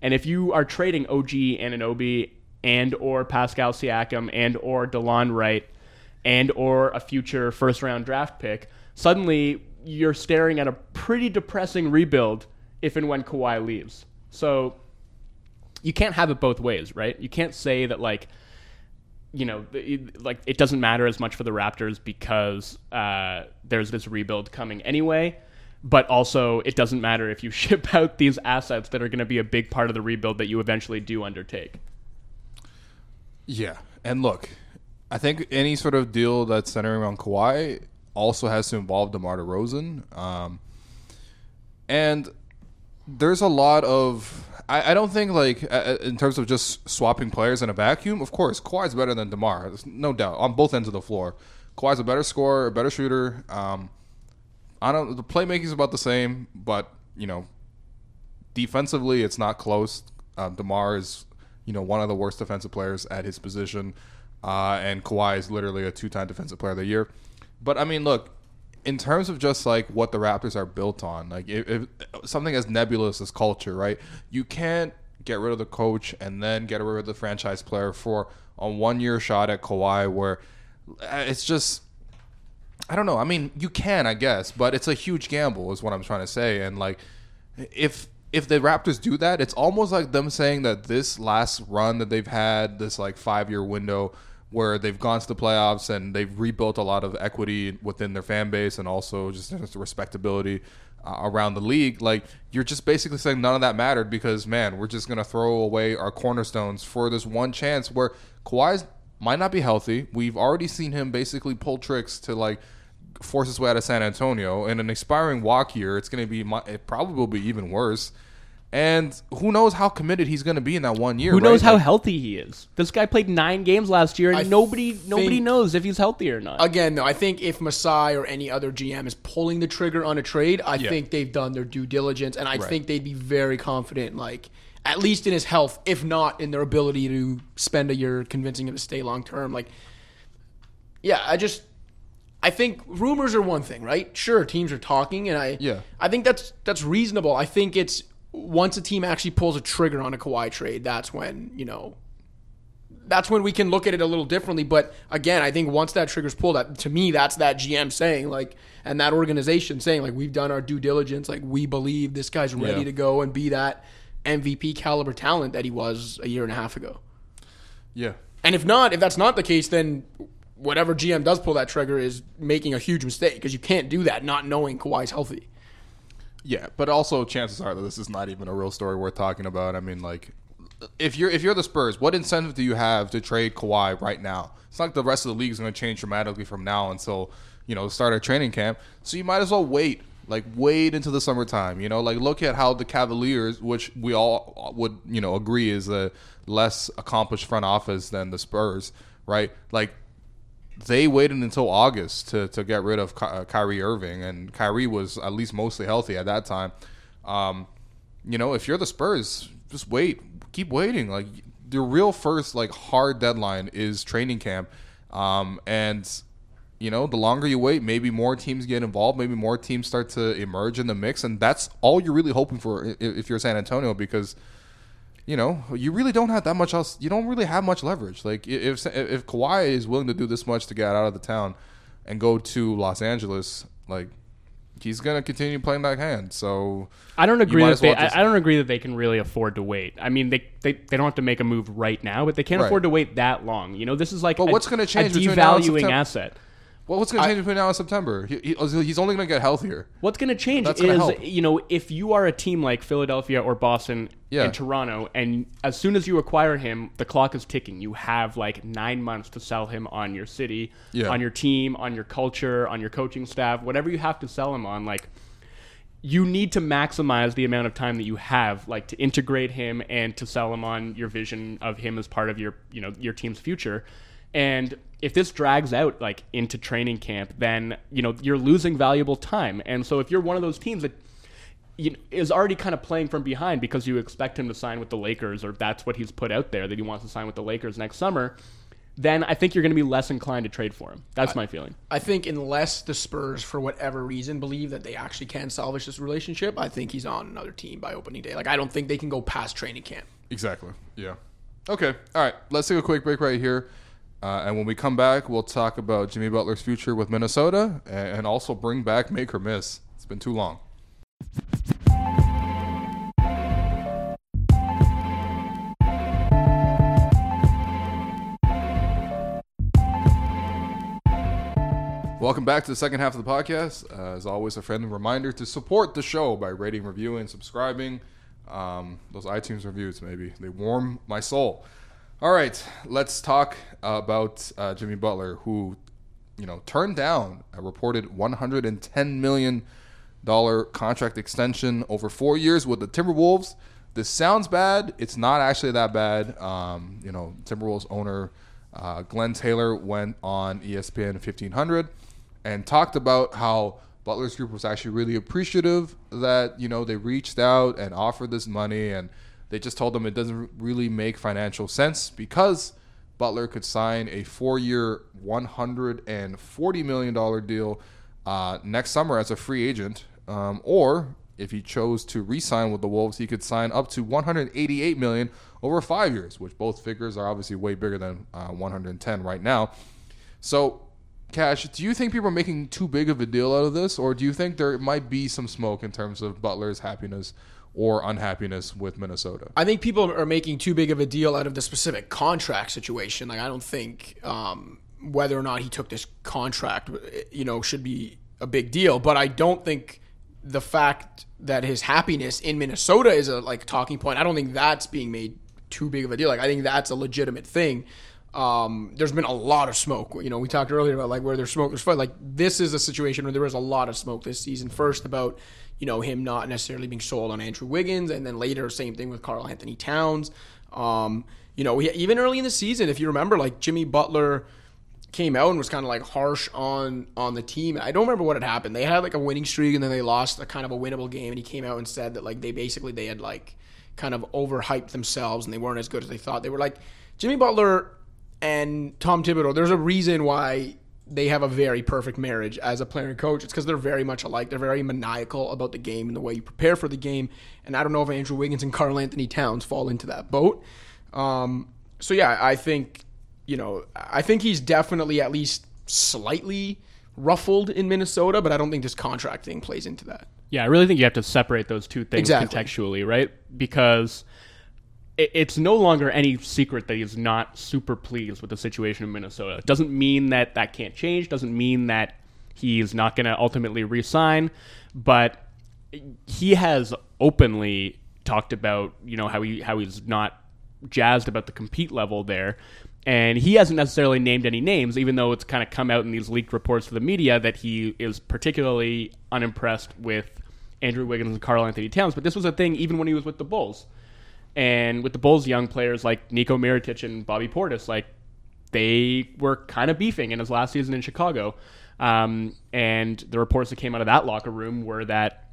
And if you are trading OG Anunoby and or Pascal Siakam and or Delon Wright and or a future first round draft pick, suddenly you're staring at a pretty depressing rebuild if and when Kawhi leaves. So you can't have it both ways, right? You can't say that like you know, like it doesn't matter as much for the Raptors because uh, there's this rebuild coming anyway. But also, it doesn't matter if you ship out these assets that are going to be a big part of the rebuild that you eventually do undertake.
Yeah, and look, I think any sort of deal that's centering around Kawhi also has to involve DeMar DeRozan. Um, and there's a lot of I, I don't think like uh, in terms of just swapping players in a vacuum. Of course, Kawhi's better than Demar, There's no doubt on both ends of the floor. Kawhi's a better scorer, a better shooter. Um, I don't. The playmaking's about the same, but you know, defensively, it's not close. Uh, Demar is you know one of the worst defensive players at his position, uh, and Kawhi is literally a two-time defensive player of the year. But I mean, look, in terms of just like what the Raptors are built on, like if, if, something as nebulous as culture, right? You can't get rid of the coach and then get rid of the franchise player for a one-year shot at Kawhi, where uh, it's just. I don't know. I mean, you can, I guess, but it's a huge gamble, is what I'm trying to say. And like, if if the Raptors do that, it's almost like them saying that this last run that they've had, this like five year window, where they've gone to the playoffs and they've rebuilt a lot of equity within their fan base and also just, respectability uh, around the league. Like you're just basically saying none of that mattered because man, we're just gonna throw away our cornerstones for this one chance where Kawhi might not be healthy. We've already seen him basically pull tricks to like force his way out of San Antonio. In an expiring walk year, it's gonna be it probably will be even worse. And who knows how committed he's going to be in that one year?
Who
right?
knows how
Like,
healthy he is? This guy played nine games last year, and
I
nobody nobody knows if he's healthy or not.
Again, though, I think if Masai or any other GM is pulling the trigger on a trade, I
Yeah.
think they've done their due diligence, and I
Right.
think they'd be very confident, like at least in his health, if not in their ability to spend a year convincing him to stay long term. Like, yeah, I just. I think rumors are one thing, right? Sure, teams are talking, and I
Yeah.
I think that's that's reasonable. I think it's once a team actually pulls a trigger on a Kawhi trade, that's when you know that's when we can look at it a little differently. But again, I think once that trigger's pulled, that to me, that's that GM saying like, and that organization saying like, we've done our due diligence, like we believe this guy's ready
Yeah.
to go and be that MVP caliber talent that he was a year and a half ago.
Yeah.
And if not, if that's not the case, then whatever GM does pull that trigger is making a huge mistake because you can't do that not knowing Kawhi's healthy.
Yeah, but also chances are that this is not even a real story worth talking about. I mean, like, if you're if you're the Spurs, what incentive do you have to trade Kawhi right now? It's not like the rest of the league is going to change dramatically from now until you know start of training camp. So you might as well wait, like wait into the summertime. You know, like look at how the Cavaliers, which we all would you know agree is a less accomplished front office than the Spurs, right? Like they waited until August to, to get rid of uh, Kyrie Irving, and Kyrie was at least mostly healthy at that time. Um, you know, if you're the Spurs, just wait, keep waiting. Like the real first like hard deadline is training camp, um, and you know the longer you wait, maybe more teams get involved, maybe more teams start to emerge in the mix, and that's all you're really hoping for if you're San Antonio because you know, you really don't have that much else. You don't really have much leverage. Like if if Kawhi is willing to do this much to get out of the town and go to Los Angeles, like he's going to continue playing that hand. So
I don't agree that
as
they.
just-
I, don't agree that they can really afford to wait. I mean, they, they, they don't have to make a move right now, but they can't
Right.
afford to wait that long. You know, this is like
But
a,
what's gonna change
a devaluing asset.
Well, what's going to change between now and September? He, he- oh, he's only going to get healthier.
What's going to change
That's
is, you know, if you are a team like Philadelphia or Boston
Yeah.
and Toronto, and as soon as you acquire him, the clock is ticking. You have like nine months to sell him on your city,
Yeah.
on your team, on your culture, on your coaching staff, whatever you have to sell him on. Like, you need to maximize the amount of time that you have, like to integrate him and to sell him on your vision of him as part of your, you know, your team's future. And if this drags out like into training camp, then you know you're losing valuable time. And so if you're one of those teams that you know, is already kind of playing from behind because you expect him to sign with the Lakers, or that's what he's put out there that he wants to sign with the Lakers next summer, then I think you're going to be less inclined to trade for him. That's my feeling.
I think unless the Spurs, for whatever reason, believe that they actually can salvage this relationship, I think he's on another team by opening day. Like I don't think they can go past training camp.
Exactly. Yeah. Okay. All right. Let's take a quick break right here. Uh, and when we come back, we'll talk about Jimmy Butler's future with Minnesota and, also bring back Make or Miss. It's been too long. Welcome back to the second half of the podcast. Uh, as always, a friendly reminder to support the show by rating, reviewing, subscribing. Um, those iTunes reviews, maybe they warm my soul. All right, let's talk about uh, Jimmy Butler, who you know turned down a reported 110 million dollar contract extension over four years with the Timberwolves. This sounds bad. It's not actually that bad. Um, you know, Timberwolves owner uh, Glenn Taylor went on ESPN 1500 and talked about how Butler's group was actually really appreciative that you know they reached out and offered this money, and they just told them it doesn't really make financial sense because Butler could sign a four-year, 140 million dollar deal uh, next summer as a free agent, um, or if he chose to re-sign with the Wolves, he could sign up to 188 million over five years, which both figures are obviously way bigger than uh, 110 right now. So, Cash, do you think people are making too big of a deal out of this, or do you think there might be some smoke in terms of Butler's happiness or unhappiness with Minnesota?
I think people are making too big of a deal out of the specific contract situation. Like I don't think um, whether or not he took this contract, you know, should be a big deal. But I don't think the fact that his happiness in Minnesota is a like talking point. I don't think that's being made too big of a deal. Like I think that's a legitimate thing. Um, there's been a lot of smoke. You know, we talked earlier about like where there's smoke, there's fire. Like this is a situation where there was a lot of smoke this season. First about you know him not necessarily being sold on Andrew Wiggins, and then later same thing with Karl-Anthony Towns. Um, you know, even early in the season, if you remember, like Jimmy Butler came out and was kind of like harsh on on the team. I don't remember what had happened. They had like a winning streak and then they lost a kind of a winnable game and he came out and said that like they basically they had like kind of overhyped themselves and they weren't as good as they thought. They were like Jimmy Butler and Tom Thibodeau. There's a reason why they have a very perfect marriage as a player and coach. It's because they're very much alike. They're very maniacal about the game and the way you prepare for the game. And I don't know if Andrew Wiggins and Karl-Anthony Towns fall into that boat. Um, so yeah, I think you know, I think he's definitely at least slightly ruffled in Minnesota, but I don't think this contract thing plays into that.
Yeah, I really think you have to separate those two things
Exactly.
contextually, right? Because it's no longer any secret that he's not super pleased with the situation in Minnesota. It doesn't mean that that can't change. Doesn't mean that he's not going to ultimately resign, but he has openly talked about you know how he how he's not jazzed about the compete level there. And he hasn't necessarily named any names, even though it's kind of come out in these leaked reports to the media that he is particularly unimpressed with Andrew Wiggins and Karl-Anthony Towns. But this was a thing even when he was with the Bulls. And with the Bulls, young players like Niko Mirotic and Bobby Portis, like they were kind of beefing in his last season in Chicago. Um, and the reports that came out of that locker room were that,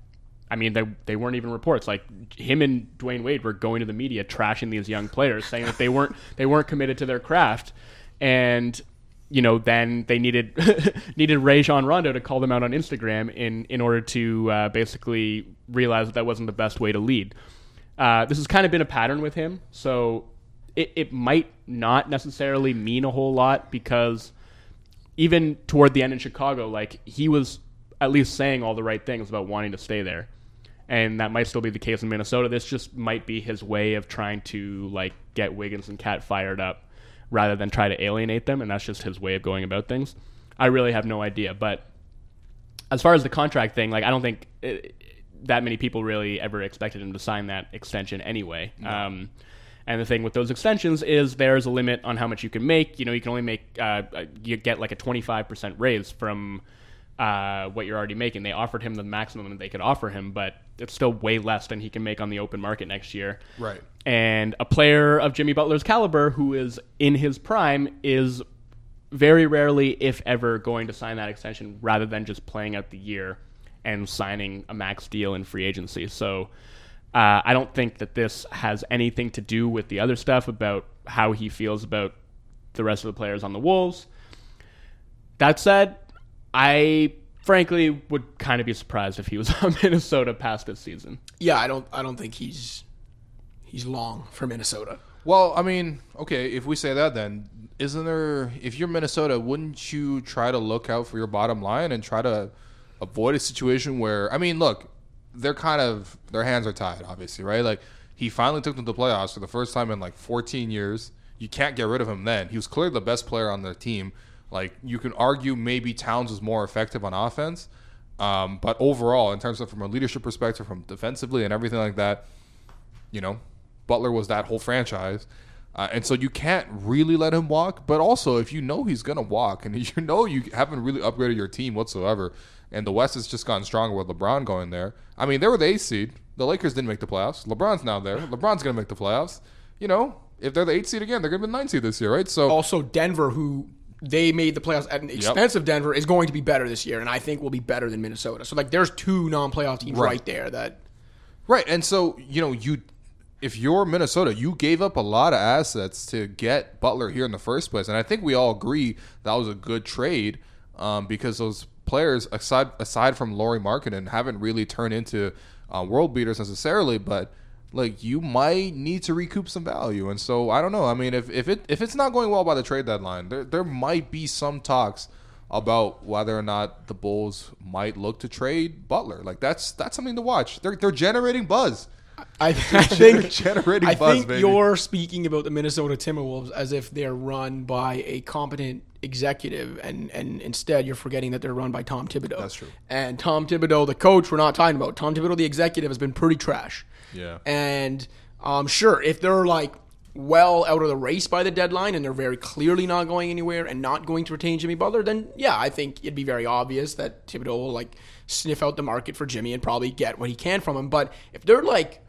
I mean, they, they weren't even reports. Like him and Dwyane Wade were going to the media trashing these young players, saying that they weren't they weren't committed to their craft, and you know then they needed needed Rajon Rondo to call them out on Instagram in in order to uh, basically realize that that wasn't the best way to lead. Uh, this has kind of been a pattern with him, so it, it might not necessarily mean a whole lot because even toward the end in Chicago, like he was at least saying all the right things about wanting to stay there. And that might still be the case in Minnesota. This just might be his way of trying to like get Wiggins and KAT fired up rather than try to alienate them, and that's just his way of going about things. I really have no idea, but as far as the contract thing, like I don't think that many people really ever expected him to sign that extension anyway. No. Um, and the thing with those extensions is there's a limit on how much you can make. You know, you can only make uh, you get like a 25% raise from uh, what you're already making. They offered him the maximum that they could offer him, but it's still way less than he can make on the open market next year.
Right.
And a player of Jimmy Butler's caliber who is in his prime is very rarely, if ever, going to sign that extension rather than just playing out the year and signing a max deal in free agency. So uh, I don't think that this has anything to do with the other stuff about how he feels about the rest of the players on the Wolves. That said, I frankly would kind of be surprised if he was on Minnesota past this season.
Yeah, I don't. I don't think he's he's long for Minnesota.
Well, I mean, okay, if we say that, then isn't there? If you're Minnesota, wouldn't you try to look out for your bottom line and try to avoid a situation where? I mean, look, they're kind of their hands are tied, obviously, right? Like he finally took them to the playoffs for the first time in like 14 years. You can't get rid of him then. He was clearly the best player on their team. Like you can argue maybe Towns was more effective on offense, um, but overall, in terms of from a leadership perspective, from defensively and everything like that, you know, Butler was that whole franchise. Uh, and so you can't really let him walk. But also, if you know he's going to walk and you know you haven't really upgraded your team whatsoever, and the West has just gotten stronger with LeBron going there. I mean, they were the eighth seed. The Lakers didn't make the playoffs. LeBron's now there. LeBron's going to make the playoffs. You know, if they're the eighth seed again, they're going to be the ninth seed this year, right? So
also Denver, who they made the playoffs at an expense yep. of Denver, is going to be better this year, and I think will be better than Minnesota. So like, there's two non-playoff teams right, right there that.
Right, and so you know you if you're Minnesota, you gave up a lot of assets to get Butler here in the first place, and I think we all agree that was a good trade um, because those players aside aside from Lauri Markkanen haven't really turned into uh, world beaters necessarily, but like you might need to recoup some value. And so I don't know. I mean, if, if it if it's not going well by the trade deadline, there there might be some talks about whether or not the Bulls might look to trade Butler. Like that's that's something to watch. They're they're generating buzz.
I, I think generating I buzz, think baby. you're speaking about the Minnesota Timberwolves as if they're run by a competent executive, and and instead you're forgetting that they're run by Tom Thibodeau.
That's true.
And Tom Thibodeau, the coach, we're not talking about. Tom Thibodeau, the executive, has been pretty trash.
Yeah.
And um, sure, if they're like well out of the race by the deadline and they're very clearly not going anywhere and not going to retain Jimmy Butler, then yeah, I think it'd be very obvious that Thibodeau will like sniff out the market for Jimmy and probably get what he can from him. But if they're like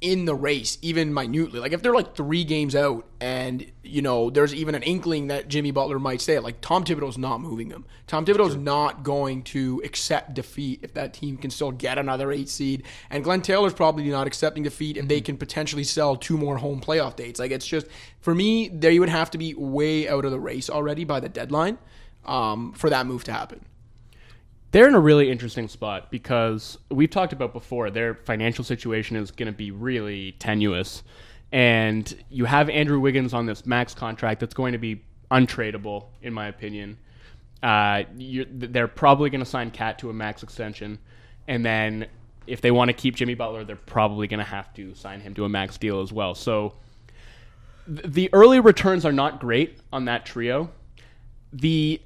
in the race, even minutely. Like if they're like three games out and, you know, there's even an inkling that Jimmy Butler might stay, like Tom Thibodeau's not moving them. Tom Thibodeau's sure. not going to accept defeat if that team can still get another eight seed. And Glenn Taylor's probably not accepting defeat if they mm-hmm. can potentially sell two more home playoff dates. Like it's just, for me, they would have to be way out of the race already by the deadline um, for that move to happen
they're in a really interesting spot because we've talked about before their financial situation is going to be really tenuous. And you have Andrew Wiggins on this max contract that's going to be untradeable in my opinion. Uh, they're probably going to sign KAT to a max extension. And then if they want to keep Jimmy Butler they're probably going to have to sign him to a max deal as well. So th- the early returns are not great on that trio. The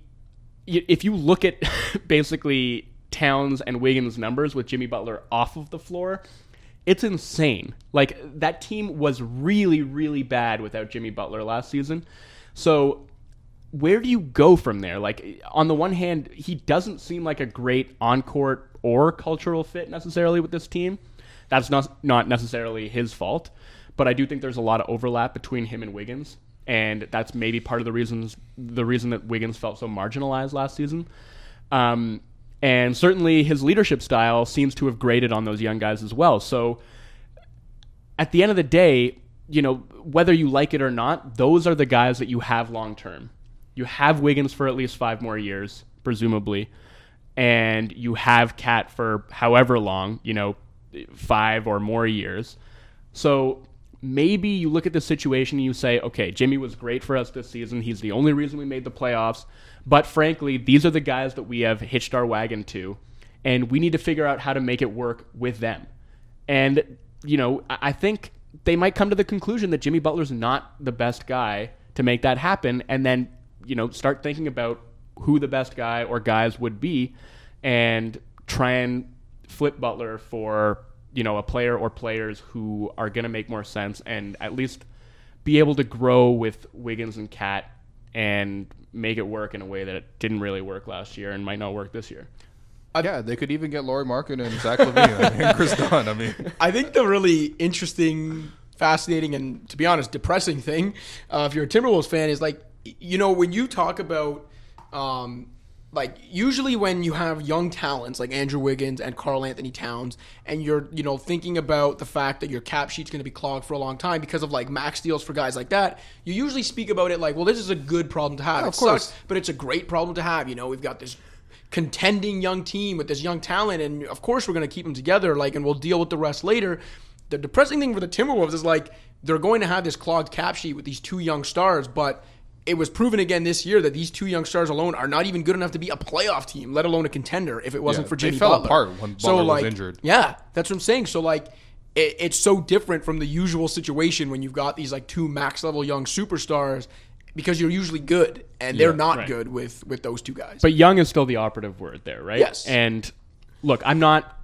if you look at basically Towns and Wiggins' numbers with Jimmy Butler off of the floor, it's insane. Like that team was really, really bad without Jimmy Butler last season. So where do you go from there? Like on the one hand, he doesn't seem like a great on-court or cultural fit necessarily with this team. That's not not necessarily his fault, but I do think there's a lot of overlap between him and Wiggins and that's maybe part of the reasons the reason that Wiggins felt so marginalized last season. Um, and certainly his leadership style seems to have graded on those young guys as well. So at the end of the day, you know, whether you like it or not, those are the guys that you have long term. You have Wiggins for at least five more years, presumably, and you have KAT for however long, you know, five or more years. So maybe you look at the situation and you say, okay, Jimmy was great for us this season. He's the only reason we made the playoffs. But frankly, these are the guys that we have hitched our wagon to. and we need to figure out how to make it work with them. And you know, I think they might come to the conclusion that Jimmy Butler's not the best guy to make that happen, and then you know start thinking about who the best guy or guys would be, and try and flip Butler for you know a player or players who are going to make more sense and at least be able to grow with Wiggins and KAT and make it work in a way that it didn't really work last year and might not work this year.
yeah, they could even get Lauri Markkanen and Zach LaVine and Kris Dunn. I mean,
I think the really interesting, fascinating, and to be honest, depressing thing, uh, if you're a Timberwolves fan, is like, you know, when you talk about, um, like, usually when you have young talents like Andrew Wiggins and Karl-Anthony Towns, and you're, you know, thinking about the fact that your cap sheet's going to be clogged for a long time because of like max deals for guys like that, you usually speak about it like, well, this is a good problem to have.
Yeah,
it
of course.
sucks, but it's a great problem to have. You know, we've got this contending young team with this young talent, and of course we're going to keep them together. Like, and we'll deal with the rest later. The depressing thing for the Timberwolves is like they're going to have this clogged cap sheet with these two young stars, but it was proven again this year that these two young stars alone are not even good enough to be a playoff team, let alone a contender. If it wasn't
Yeah,
for
they
Jimmy
fell
Butler.
apart when Butler was
like,
injured.
Yeah, that's what I'm saying. So like. It, it's so different from the usual situation when you've got these like two max level young superstars because you're usually good and they're
Yeah,
not
right.
good with with those two guys.
But young is still the operative word there, right?
Yes.
And look, I'm not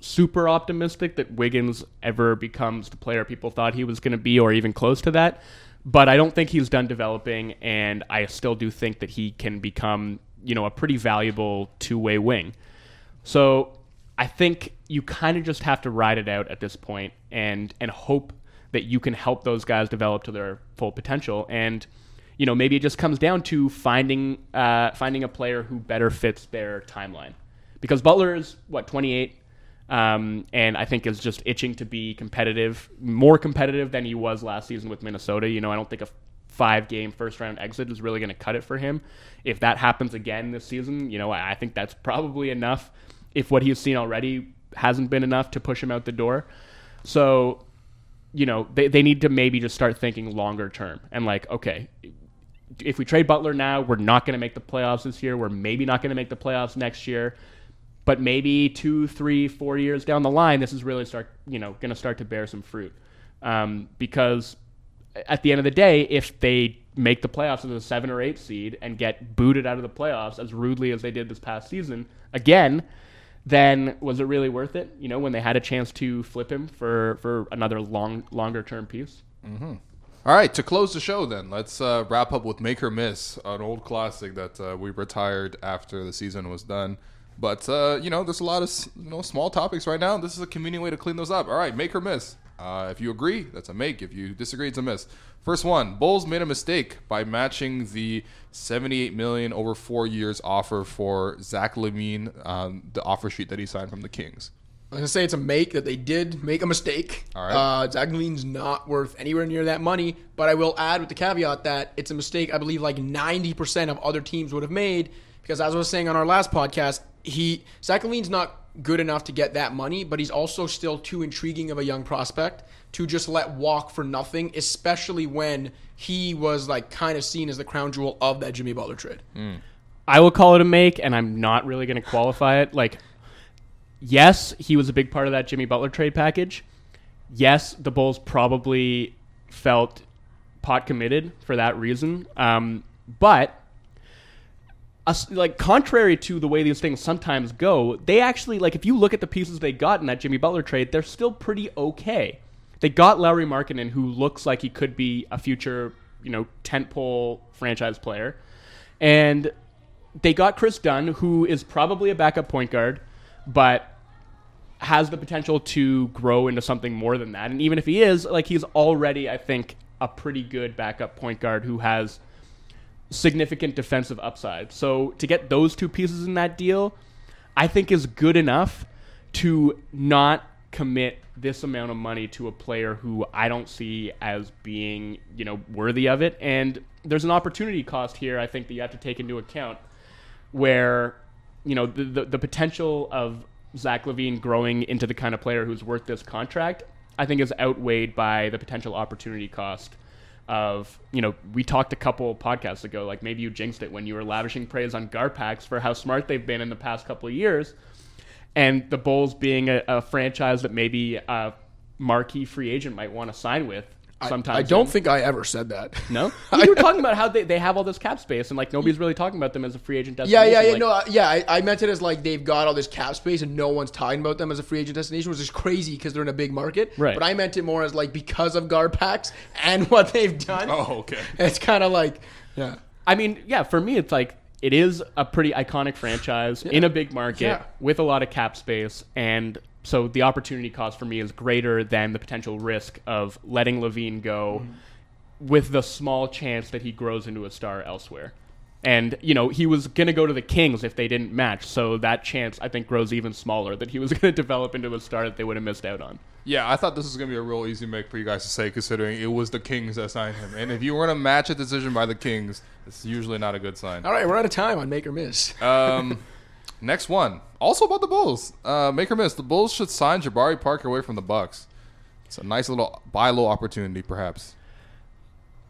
super optimistic that Wiggins ever becomes the player people thought he was going to be or even close to that. But I don't think he's done developing, and I still do think that he can become, you know, a pretty valuable two way wing. So I think you kind of just have to ride it out at this point and and hope that you can help those guys develop to their full potential. And you know, maybe it just comes down to finding uh, finding a player who better fits their timeline. Because Butler is what 28, um, and I think is just itching to be competitive, more competitive than he was last season with Minnesota. You know, I don't think a five game first round exit is really going to cut it for him. If that happens again this season, you know, I think that's probably enough. If what he's seen already hasn't been enough to push him out the door. So, you know, they, they need to maybe just start thinking longer term and like, okay, if we trade Butler now, we're not going to make the playoffs this year. We're maybe not going to make the playoffs next year. But maybe two, three, four years down the line, this is really start, you know, going to start to bear some fruit. Um, because at the end of the day, if they make the playoffs as a seven or eight seed and get booted out of the playoffs as rudely as they did this past season again, then was it really worth it? You know, when they had a chance to flip him for for another long, longer term piece.
All right, to close the show, then let's uh, wrap up with "Make or Miss," an old classic that uh, we retired after the season was done. But uh, you know, there's a lot of you know small topics right now. This is a convenient way to clean those up. All right, make or miss. Uh, if you agree, that's a make. If you disagree, it's a miss. First one: Bulls made a mistake by matching the 78 million over four years offer for Zach LaVine, um, the offer sheet that he signed from the Kings.
I'm gonna say it's a make that they did make a mistake.
All right.
Uh, Zach LaVine's not worth anywhere near that money, but I will add with the caveat that it's a mistake I believe like 90% of other teams would have made because as I was saying on our last podcast, he Zach LaVine's not good enough to get that money, but he's also still too intriguing of a young prospect to just let walk for nothing, especially when he was like kind of seen as the crown jewel of that Jimmy Butler trade.
I will call it a make, and I'm not really going to qualify it. Like, yes, he was a big part of that Jimmy Butler trade package. Yes, the Bulls probably felt pot committed for that reason. Um, but like contrary to the way these things sometimes go, they actually like if you look at the pieces they got in that Jimmy Butler trade, they're still pretty okay. They got Lauri Markkanen, who looks like he could be a future, you know, tentpole franchise player, and they got Kris Dunn, who is probably a backup point guard, but has the potential to grow into something more than that. And even if he is, like he's already, I think, a pretty good backup point guard who has significant defensive upside. So to get those two pieces in that deal, I think is good enough to not commit this amount of money to a player who I don't see as being, you know, worthy of it. And there's an opportunity cost here I think that you have to take into account where, you know, the the, the potential of Zach LaVine growing into the kind of player who's worth this contract, I think is outweighed by the potential opportunity cost of you know we talked a couple podcasts ago like maybe you jinxed it when you were lavishing praise on Garpax for how smart they've been in the past couple of years and the Bulls being a, a franchise that maybe a marquee free agent might want to sign with. Sometimes
I don't think I ever said that.
No, you were talking about how they, they have all this cap space and like nobody's really talking about them as a free agent destination.
yeah, yeah.
Like,
no, uh, yeah. I, I meant it as like they've got all this cap space and no one's talking about them as a free agent destination, which is crazy because they're in a big market.
Right.
But I meant it more as like because of Garpax and what they've done.
Oh, okay.
It's kind of like, yeah.
I mean, yeah, for me, it's like it is a pretty iconic franchise in a big market
Yeah.
with a lot of cap space, and so the opportunity cost for me is greater than the potential risk of letting LaVine go,
Mm-hmm.
with the small chance that he grows into a star elsewhere. And you know he was going to go to the Kings if they didn't match, so that chance I think grows even smaller that he was going to develop into a star that they would have missed out on.
Yeah, I thought this was gonna be a real easy make for you guys to say, considering it was the Kings that signed him. And if you were gonna match a decision by the Kings, it's usually not a good sign.
All right, we're out of time on make or miss.
Um, next one, also about the Bulls. Uh, make or miss, the Bulls should sign Jabari Parker away from the Bucks. It's a nice little buy low opportunity, perhaps.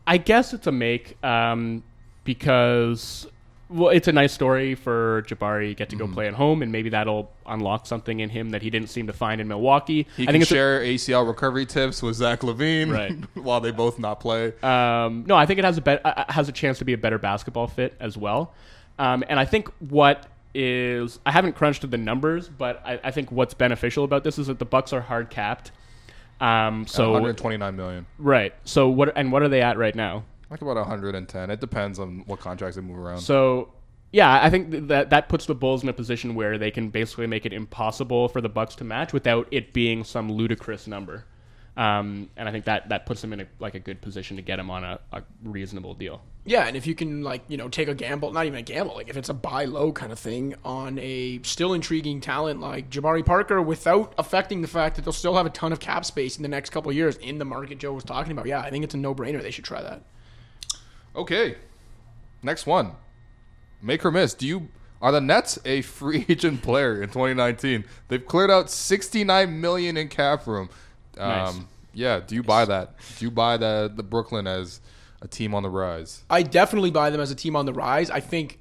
I guess it's a make um, because well, it's a nice story for Jabari get to
Mm-hmm.
go play at home, and maybe that'll unlock something in him that he didn't seem to find in Milwaukee.
He
I
can
think it's a-
share ACL recovery tips with Zach LaVine
Right.
while they both not play.
Um, no, I think it has a bet- uh, has a chance to be a better basketball fit as well. Um, and I think what is I haven't crunched the numbers, but I, I think what's beneficial about this is that the Bucks are hard capped. Um, so
129 million.
right. So what and what are they at right now?
Like about 110. It depends on what contracts they move around.
So yeah, I think that that puts the Bulls in a position where they can basically make it impossible for the Bucks to match without it being some ludicrous number. Um, and I think that that puts them in a, like a good position to get him on a, a reasonable deal.
Yeah, and if you can like you know take a gamble, not even a gamble, like if it's a buy low kind of thing on a still intriguing talent like Jabari Parker, without affecting the fact that they'll still have a ton of cap space in the next couple of years in the market Joe was talking about. Yeah, I think it's a no brainer. They should try that.
Okay. Next one. Make or miss. Do you are the Nets a free agent player in 2019? They've cleared out 69 million in cap room. Um,
Nice.
Yeah. Do you buy that? Do you buy the the Brooklyn as a team on the rise?
I definitely buy them as a team on the rise. I think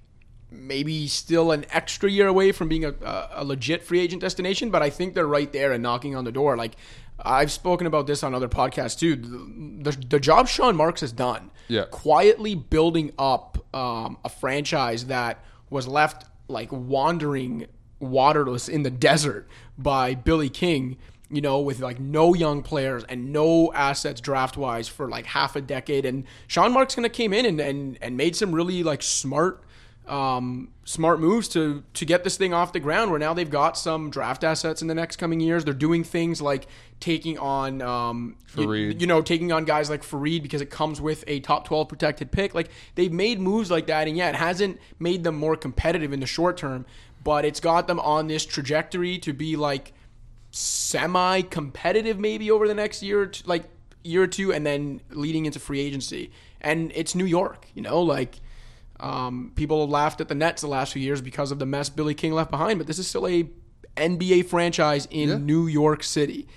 maybe still an extra year away from being a, a, a legit free agent destination, but I think they're right there and knocking on the door. Like I've spoken about this on other podcasts too. The, the, the job Sean Marks has done,
Yeah.
quietly building up um, a franchise that was left like wandering waterless in the desert by Billy King. You know, with like no young players and no assets draft wise for like half a decade, and Sean Marks kind of came in and, and and made some really like smart um, smart moves to to get this thing off the ground. Where now they've got some draft assets in the next coming years. They're doing things like taking on um, you, you know taking on guys like Faried because it comes with a top twelve protected pick. Like they've made moves like that, and yeah, it hasn't made them more competitive in the short term, but it's got them on this trajectory to be like semi competitive maybe over the next year or two, like year or two and then leading into free agency and it's New York you know like um, people have laughed at the Nets the last few years because of the mess Billy King left behind but this is still a NBA franchise in
Yeah.
New York City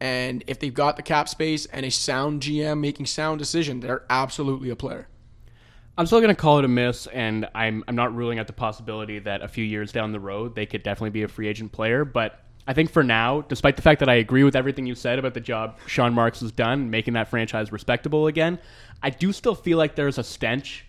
and if they've got the cap space and a sound GM making sound decision they're absolutely a player
I'm still going to call it a miss, and I'm I'm not ruling out the possibility that a few years down the road they could definitely be a free agent player. But I think for now, despite the fact that I agree with everything you said about the job Sean Marks has done making that franchise respectable again, I do still feel like there's a stench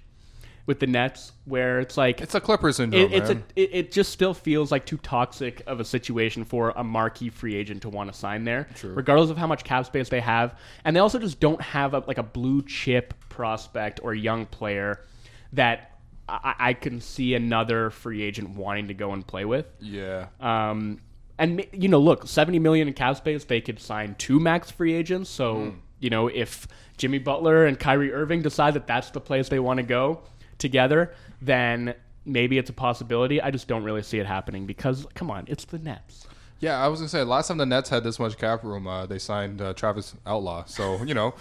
with the Nets where it's like
It's a Clippers syndrome,
it, it's a, it, it just still feels like too toxic of a situation for a marquee free agent to want to sign there, regardless of how much cap space they have. And they also just don't have a, like a blue chip prospect or young player that I, I can see another free agent wanting to go and play with.
yeah.
Um, and you know, look, seventy million in cap space, they could sign two max free agents. So you know, if Jimmy Butler and Kyrie Irving decide that that's the place they want to go together, then maybe it's a possibility. I just don't really see it happening because, come on, it's the Nets.
Yeah, I was gonna say last time the Nets had this much cap room, uh, they signed uh, Travis Outlaw. So you know,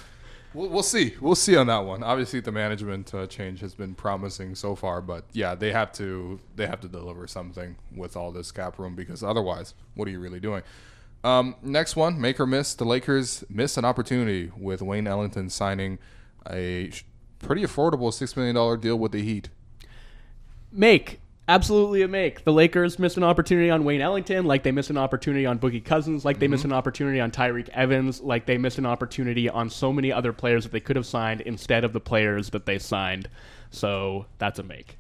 we'll, we'll see. We'll see on that one. Obviously, the management uh, change has been promising so far, but yeah, they have to they have to deliver something with all this cap room because otherwise, what are you really doing? Um, next one, make or miss. The Lakers miss an opportunity with Wayne Ellington signing a pretty affordable six million dollar deal with the Heat.
Make Absolutely a make. The Lakers missed an opportunity on Wayne Ellington, like they missed an opportunity on Boogie Cousins, like they missed mhm. an opportunity on Tyreke Evans, like they missed an opportunity on so many other players that they could have signed instead of the players that they signed. So that's a make.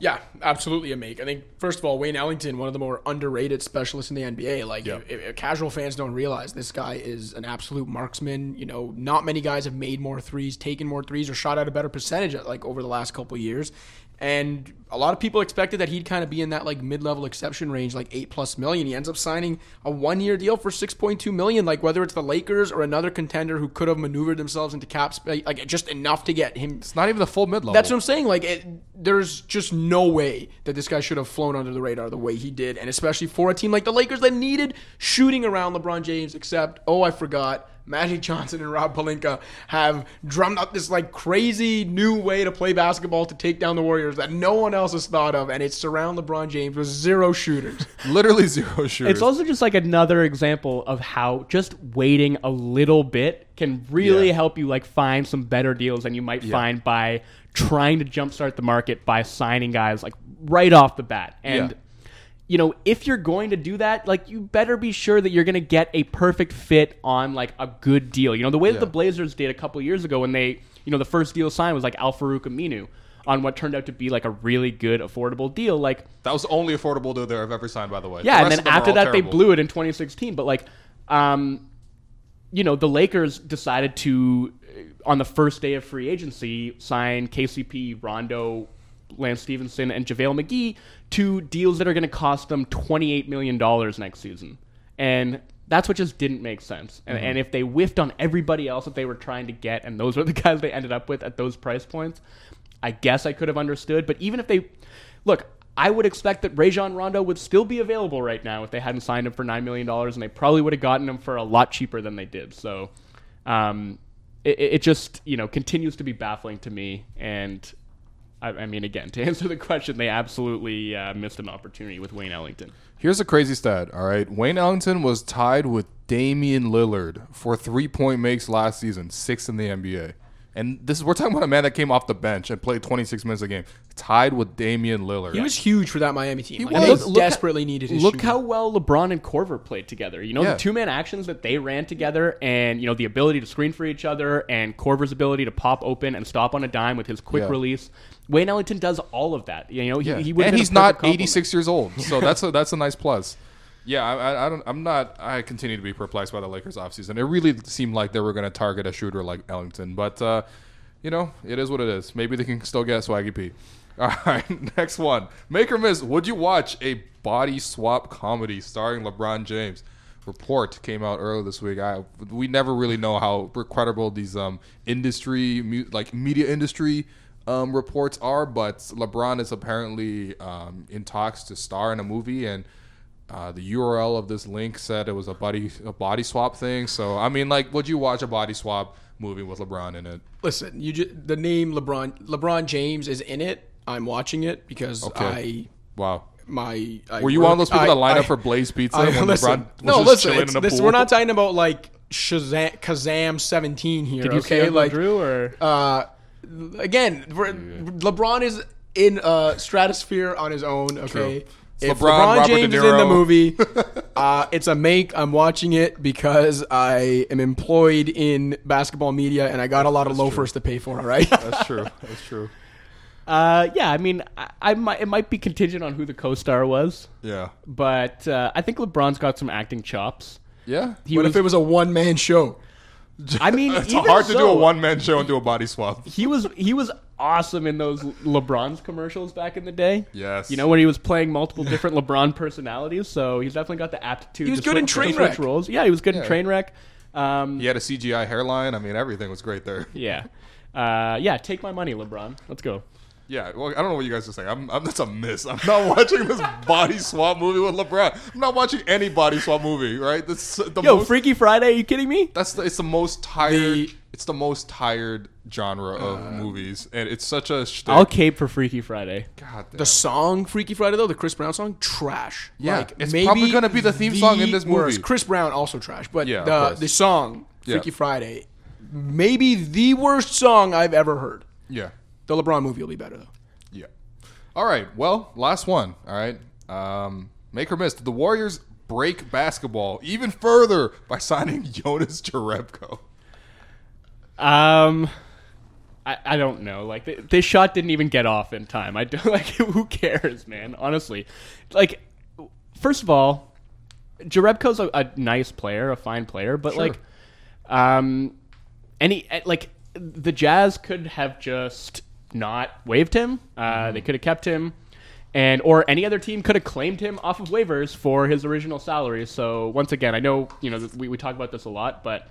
Yeah, absolutely a make. I think first of all, Wayne Ellington, one of the more underrated specialists in the NBA. Like,
Yeah.
if, if casual fans don't realize this guy is an absolute marksman. You know, not many guys have made more threes, taken more threes, or shot at a better percentage like over the last couple years. And a lot of people expected that he'd kind of be in that like mid-level exception range, like eight plus million. He ends up signing a one-year deal for six point two million. Like whether it's the Lakers or another contender who could have maneuvered themselves into cap space, like just enough to get him
It's not even the full mid level.
that's what I'm saying. Like, it, there's just no way that this guy should have flown under the radar the way he did, and especially for a team like the Lakers that needed shooting around LeBron James. Except, oh, I forgot, Magic Johnson and Rob Pelinka have drummed up this like crazy new way to play basketball to take down the Warriors that no one else has thought of, and it's surround LeBron James with zero shooters.
literally zero shooters.
It's also just like another example of how just waiting a little bit can really
Yeah.
help you like find some better deals than you might find by trying to jumpstart the market by signing guys like right off the bat. And
Yeah.
You know, if you're going to do that, like you better be sure that you're going to get a perfect fit on like a good deal. You know, the way
Yeah.
that the Blazers did a couple years ago when they, you know, the first deal signed was like Al-Farouq Aminu on what turned out to be like a really good affordable deal. Like
that was the only affordable deal they've ever signed, by the way.
yeah,
The
and then
of them are
after that they blew it in 2016. But like, um, you know, the Lakers decided to on the first day of free agency sign KCP, Rondo, Lance Stephenson, and JaVale McGee to deals that are going to cost them 28 million dollars next season, and that's what just didn't make sense. And, and if they whiffed on everybody else that they were trying to get, and those were the guys they ended up with at those price points, I guess I could have understood. But even if they look, I would expect that Rajon Rondo would still be available right now if they hadn't signed him for nine million dollars, and they probably would have gotten him for a lot cheaper than they did. So, um, it, it just you know continues to be baffling to me. And I, I mean, again, to answer the question, they absolutely uh, missed an opportunity with Wayne Ellington.
Here's a crazy stat. All right, Wayne Ellington was tied with Damian Lillard for three point makes last season, sixth in the NBA. And this is we're talking about a man that came off the bench and played 26 minutes a game, tied with Damian Lillard.
He was huge for that Miami team. Like,
was.
They
Look-
look
desperately needed his
Look
shooting.
how well LeBron and Korver played together. You know,
Yeah.
the two man actions that they ran together and, you know, the ability to screen for each other and Korver's ability to pop open and stop on a dime with his quick
Yeah.
release. Wayne Ellington does all of that. You know, he,
Yeah.
he would
and he's not 86 years old, so that's a that's a nice plus. Yeah, I, I, don't. I'm not. I continue to be perplexed by the Lakers offseason. It really seemed like they were going to target a shooter like Ellington, but uh, you know, it is what it is. Maybe they can still get Swaggy P. All right, next one. Make or miss. Would you watch a body swap comedy starring LeBron James? Report came out earlier this week. I we never really know how credible these um industry like media industry um, reports are, but LeBron is apparently um, in talks to star in a movie, and uh, the URL of this link said it was a body a body swap thing. So I mean, like, would you watch a body swap movie with LeBron in it?
Listen, you ju- the name LeBron LeBron James is in it. I'm watching it because
Okay. Wow.
I my I
Were you one of those people
I-
that line
I-
up for Blaze Pizza
I-
when
listen,
LeBron was
no,
just
listen,
chilling
it's,
in a
this,
pool?
we're not talking about like Shazam, Kazaam 17 here.
Did you
okay,
see
like
Drew or
uh, again, we're- LeBron is in a stratosphere on his own. Okay,
It's
if
LeBron,
LeBron,
Robert De
James is in the movie, uh, it's a make. I'm watching it because I am employed in basketball media and I got a lot of loafers to pay for. All right.
That's true. That's true.
Uh, yeah, I mean, I, I might it might be contingent on who the co-star was,
Yeah.
but uh, I think LeBron's got some acting chops.
Yeah.
He
what
was,
if it was a one man show?
I mean,
It's
even
hard to do a one man show and do a body swap.
He was he was awesome in those LeBron's commercials back in the day.
Yes.
You know when he was playing multiple different LeBron personalities, so he's definitely got the aptitude.
He was
to
good in Trainwreck.
roles. Yeah, he was good
Yeah.
in Trainwreck. Um,
He had a CGI hairline. I mean, everything was great there.
yeah, uh, yeah. Take my money, LeBron. Let's go.
Yeah, well, I don't know what you guys are saying. I'm, I'm that's a miss. I'm not watching this body swap movie with LeBron. I'm not watching any body swap movie. Right? That's the
Yo,
most,
Freaky Friday? Are you kidding me?
That's the, it's the most tired.
The-
it's the most tired genre of movies, and it's such a. Shtick.
I'll cape for Freaky Friday.
God damn.
The song Freaky Friday though, the Chris Brown song, trash.
Yeah,
like,
it's
maybe
probably gonna be the theme song in this movie.
worst. Chris Brown also trash, but
Yeah,
the the song
Yeah.
Freaky Friday, maybe the worst song I've ever heard.
yeah,
The LeBron movie will be better though.
yeah. All right. Well, last one. All right. Um, make or miss. Did the Warriors break basketball even further by signing Jonas Jerebko?
Um, I, I don't know. Like th- this shot didn't even get off in time. I don't like who cares, man. Honestly, like first of all, Jerebko's a, a nice player, a fine player, but
Sure.
like, um, any eh, like the Jazz could have just not waived him. Uh, They could have kept him. And or any other team could have claimed him off of waivers for his original salary. So once again, I know you know we, we talk about this a lot, but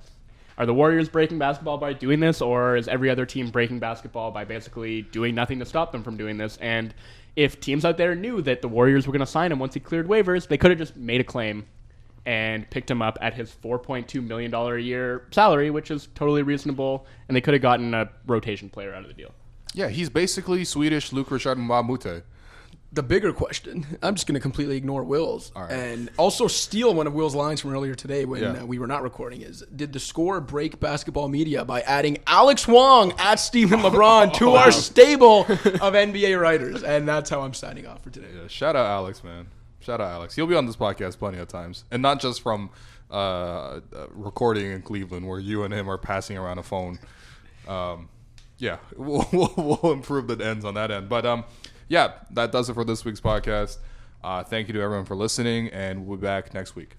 are the Warriors breaking basketball by doing this, or is every other team breaking basketball by basically doing nothing to stop them from doing this? And if teams out there knew that the Warriors were going to sign him once he cleared waivers, they could have just made a claim and picked him up at his $4.2 million a year salary, which is totally reasonable, and they could have gotten a rotation player out of the deal.
Yeah, he's basically Swedish Luc Richard Mbah a Moute.
The bigger question, I'm just going to completely ignore Will's
right.
and also steal one of Will's lines from earlier today when
Yeah.
uh, we were not recording. Is did theScore break basketball media by adding Alex Wong at Stephen LeBron to our stable of NBA writers? And that's how I'm signing off for today.
Yeah, shout out Alex, man. Shout out Alex. He'll be on this podcast plenty of times, and not just from uh, uh, recording in Cleveland, where you and him are passing around a phone. Um, yeah, we'll, we'll, we'll improve the ends on that end. But um, yeah, that does it for this week's podcast. Uh, thank you to everyone for listening, and we'll be back next week.